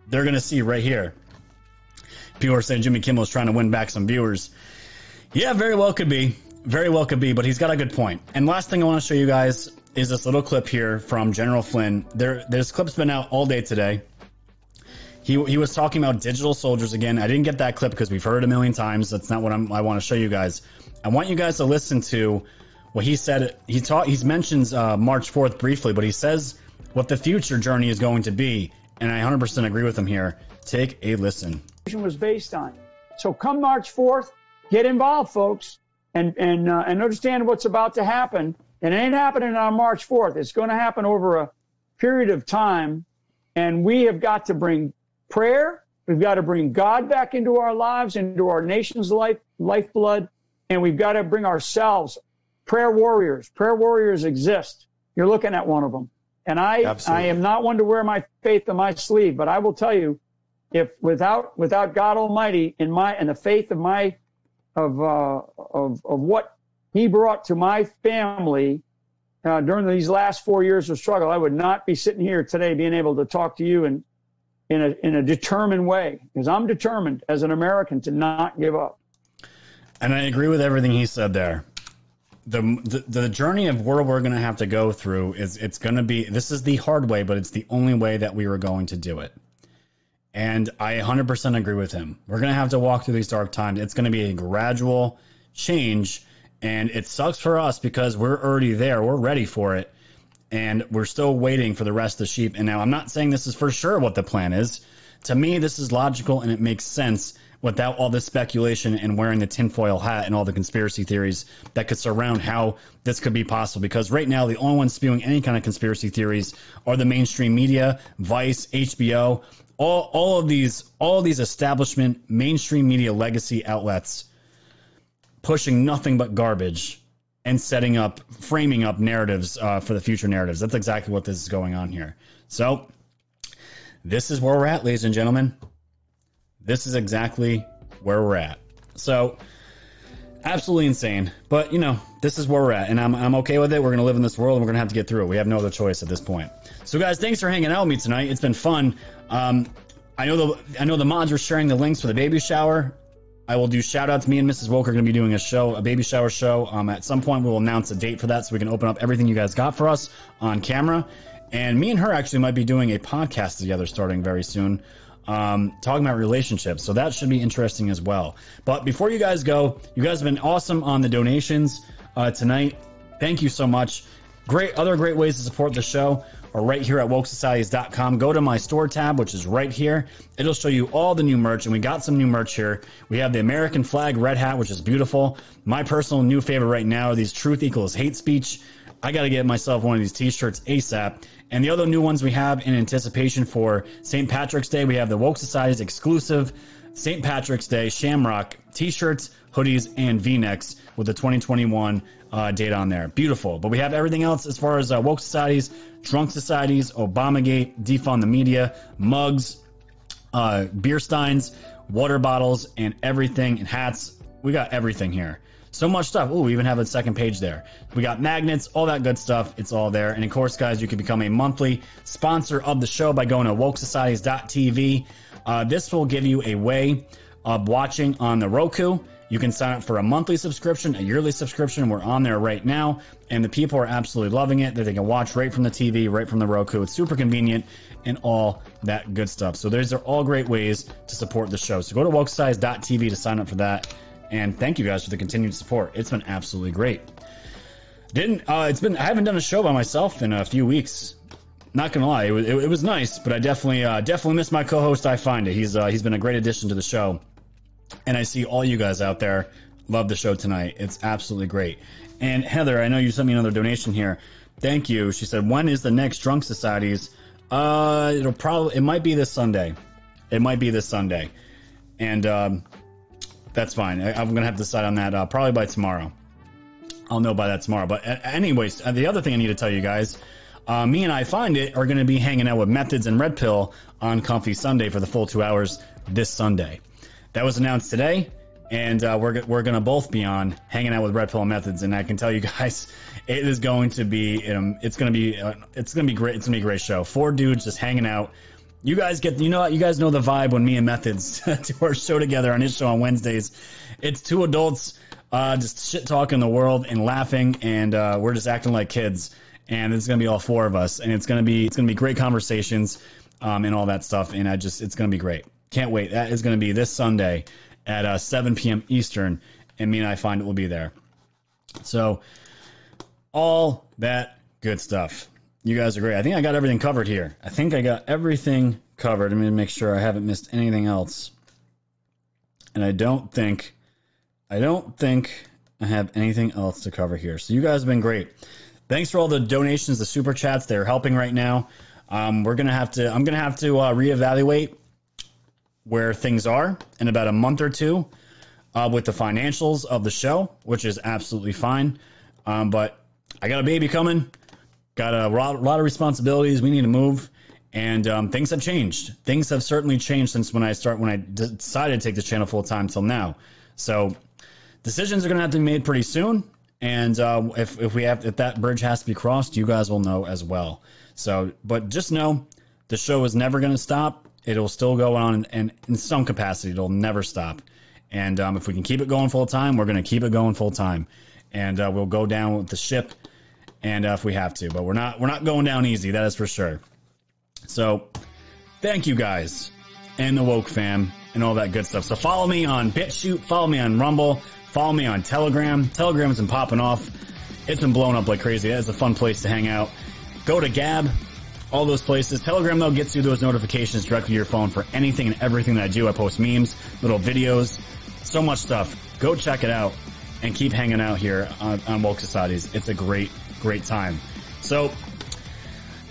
They're going to see right here. People are saying Jimmy Kimmel is trying to win back some viewers. Yeah, very well could be. Very well could be, but he's got a good point. And last thing I want to show you guys is this little clip here from General Flynn. There, this clip's been out all day today. He, he was talking about digital soldiers again. I didn't get that clip because we've heard it a million times. That's not what I'm, I want to show you guys. I want you guys to listen to what he said. He taught. He mentions uh, March 4th briefly, but he says what the future journey is going to be, and I 100% agree with him here. Take a listen. was based on. So come March 4th, get involved, folks, and and uh, and understand what's about to happen. And it ain't happening on March 4th. It's going to happen over a period of time, and we have got to bring prayer. We've got to bring God back into our lives, into our nation's life lifeblood, and we've got to bring ourselves prayer warriors. Prayer warriors exist. You're looking at one of them. And I, Absolutely. I am not one to wear my faith on my sleeve, but I will tell you, if without without God Almighty in my and the faith of my of uh, of of what He brought to my family uh, during these last four years of struggle, I would not be sitting here today being able to talk to you in in a in a determined way because I'm determined as an American to not give up. And I agree with everything he said there. The, the the journey of where we're going to have to go through is it's going to be this is the hard way, but it's the only way that we were going to do it. And I 100% agree with him. We're going to have to walk through these dark times. It's going to be a gradual change, and it sucks for us because we're already there. We're ready for it, and we're still waiting for the rest of the sheep. And now I'm not saying this is for sure what the plan is. To me, this is logical and it makes sense without all this speculation and wearing the tinfoil hat and all the conspiracy theories that could surround how this could be possible. Because right now, the only ones spewing any kind of conspiracy theories are the mainstream media, Vice, HBO, all, all of these, all of these establishment mainstream media legacy outlets pushing nothing but garbage and setting up, framing up narratives uh, for the future narratives. That's exactly what this is going on here. So, this is where we're at, ladies and gentlemen. This is exactly where we're at. So, absolutely insane. But, you know, this is where we're at, and I'm, I'm okay with it. We're going to live in this world, and we're going to have to get through it. We have no other choice at this point. So, guys, thanks for hanging out with me tonight. It's been fun. Um, I know the I know the mods were sharing the links for the baby shower. I will do shout outs. Me and Mrs. Woke are going to be doing a show, a baby shower show. Um, at some point, we will announce a date for that so we can open up everything you guys got for us on camera. And me and her actually might be doing a podcast together starting very soon, um, talking about relationships. So that should be interesting as well. But before you guys go, you guys have been awesome on the donations uh, tonight. Thank you so much. Great other great ways to support the show are right here at wokesocieties.com. Go to my store tab, which is right here. It'll show you all the new merch, and we got some new merch here. We have the American flag red hat, which is beautiful. My personal new favorite right now are these truth equals hate speech. I got to get myself one of these t-shirts ASAP. And the other new ones we have in anticipation for St. Patrick's Day, we have the Woke Society's exclusive St. Patrick's Day Shamrock t-shirts, hoodies, and V-necks with the 2021 uh, date on there. Beautiful. But we have everything else as far as uh, woke societies, drunk societies, Obamagate, defund the media, mugs, uh, beer steins, water bottles, and everything, and hats. We got everything here. So much stuff. Oh, we even have a second page there. We got magnets, all that good stuff. It's all there. And of course, guys, you can become a monthly sponsor of the show by going to wokesocieties.tv. Uh, this will give you a way of watching on the Roku. You can sign up for a monthly subscription, a yearly subscription. We're on there right now, and the people are absolutely loving it. That they can watch right from the TV, right from the Roku. It's super convenient and all that good stuff. So those are all great ways to support the show. So go to wokesocieties.tv to sign up for that. And thank you guys for the continued support. It's been absolutely great. Didn't uh, it's been I haven't done a show by myself in a few weeks. Not gonna lie, it was, it, it was nice, but I definitely uh, definitely miss my co-host. I find it. He's uh, he's been a great addition to the show, and I see all you guys out there love the show tonight. It's absolutely great. And Heather, I know you sent me another donation here. Thank you. She said, "When is the next Drunk Societies?" Uh, it'll probably it might be this Sunday. It might be this Sunday, and um, that's fine. I, am gonna have to decide on that uh, probably by tomorrow. I'll know by that tomorrow. But anyways, uh, the other thing I need to tell you guys, uh, me and I find it are gonna be hanging out with Methods and Red Pill on Comfy Sunday for the full two hours this Sunday. That was announced today, and uh, we're we're gonna both be on hanging out with Red Pill and Methods, and I can tell you guys, it is going to be um, it's gonna be uh, it's gonna be great. It's gonna be a great show. Four dudes just hanging out you guys get you know you guys know the vibe when me and Methods do our show together on his show on Wednesdays. It's two adults uh, just shit talking the world and laughing, and uh, we're just acting like kids. And it's gonna be all four of us, and it's gonna be it's gonna be great conversations um, and all that stuff. And I just it's gonna be great. Can't wait. That is gonna be this Sunday at uh, 7 p.m. Eastern, and me and I find it will be there. So all that good stuff. You guys are great. I think I got everything covered here. I think I got everything covered. I'm going to make sure I haven't missed anything else. And I don't think, I don't think I have anything else to cover here. So you guys have been great. Thanks for all the donations, the super chats. They're helping right now. Um, we're gonna have to. I'm gonna have to uh, reevaluate where things are in about a month or two uh, with the financials of the show, which is absolutely fine. Um, but I got a baby coming got a lot, lot of responsibilities. We need to move, and um, things have changed. Things have certainly changed since when I start when I decided to take this channel full time till now. So decisions are going to have to be made pretty soon. And uh, if if we have if that bridge has to be crossed, you guys will know as well. So, but just know the show is never going to stop. It'll still go on, and in, some capacity, it'll never stop. And um, if we can keep it going full time, we're going to keep it going full time, and uh, we'll go down with the ship and uh, if we have to, but we're not we're not going down easy. That is for sure. So, thank you guys and the woke fam and all that good stuff. So follow me on BitChute, follow me on Rumble, follow me on Telegram. Telegram's been popping off. It's been blowing up like crazy. It's a fun place to hang out. Go to Gab, all those places. Telegram though gets you those notifications directly to your phone for anything and everything that I do. I post memes, little videos, so much stuff. Go check it out and keep hanging out here on, on Woke Societies. It's a great great time. So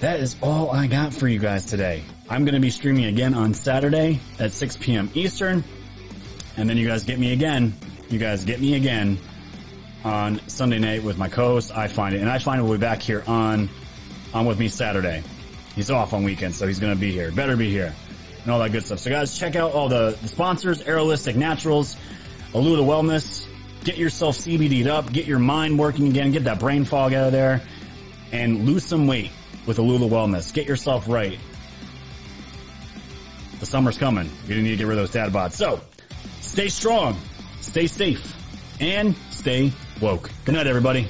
that is all I got for you guys today. I'm going to be streaming again on Saturday at 6 p.m. Eastern. And then you guys get me again. You guys get me again on Sunday night with my co-host, I Find It. And I Find It will be back here on, on with me Saturday. He's off on weekends, so he's going to be here. Better be here. And all that good stuff. So guys, check out all the, the sponsors, Arolistic Naturals, Alula Wellness, get yourself CBD'd up, get your mind working again, get that brain fog out of there, and lose some weight with Alula Wellness. Get yourself right. The summer's coming. You need to get rid of those dad bods. So, Stay strong, stay safe, and stay woke. Good night, everybody.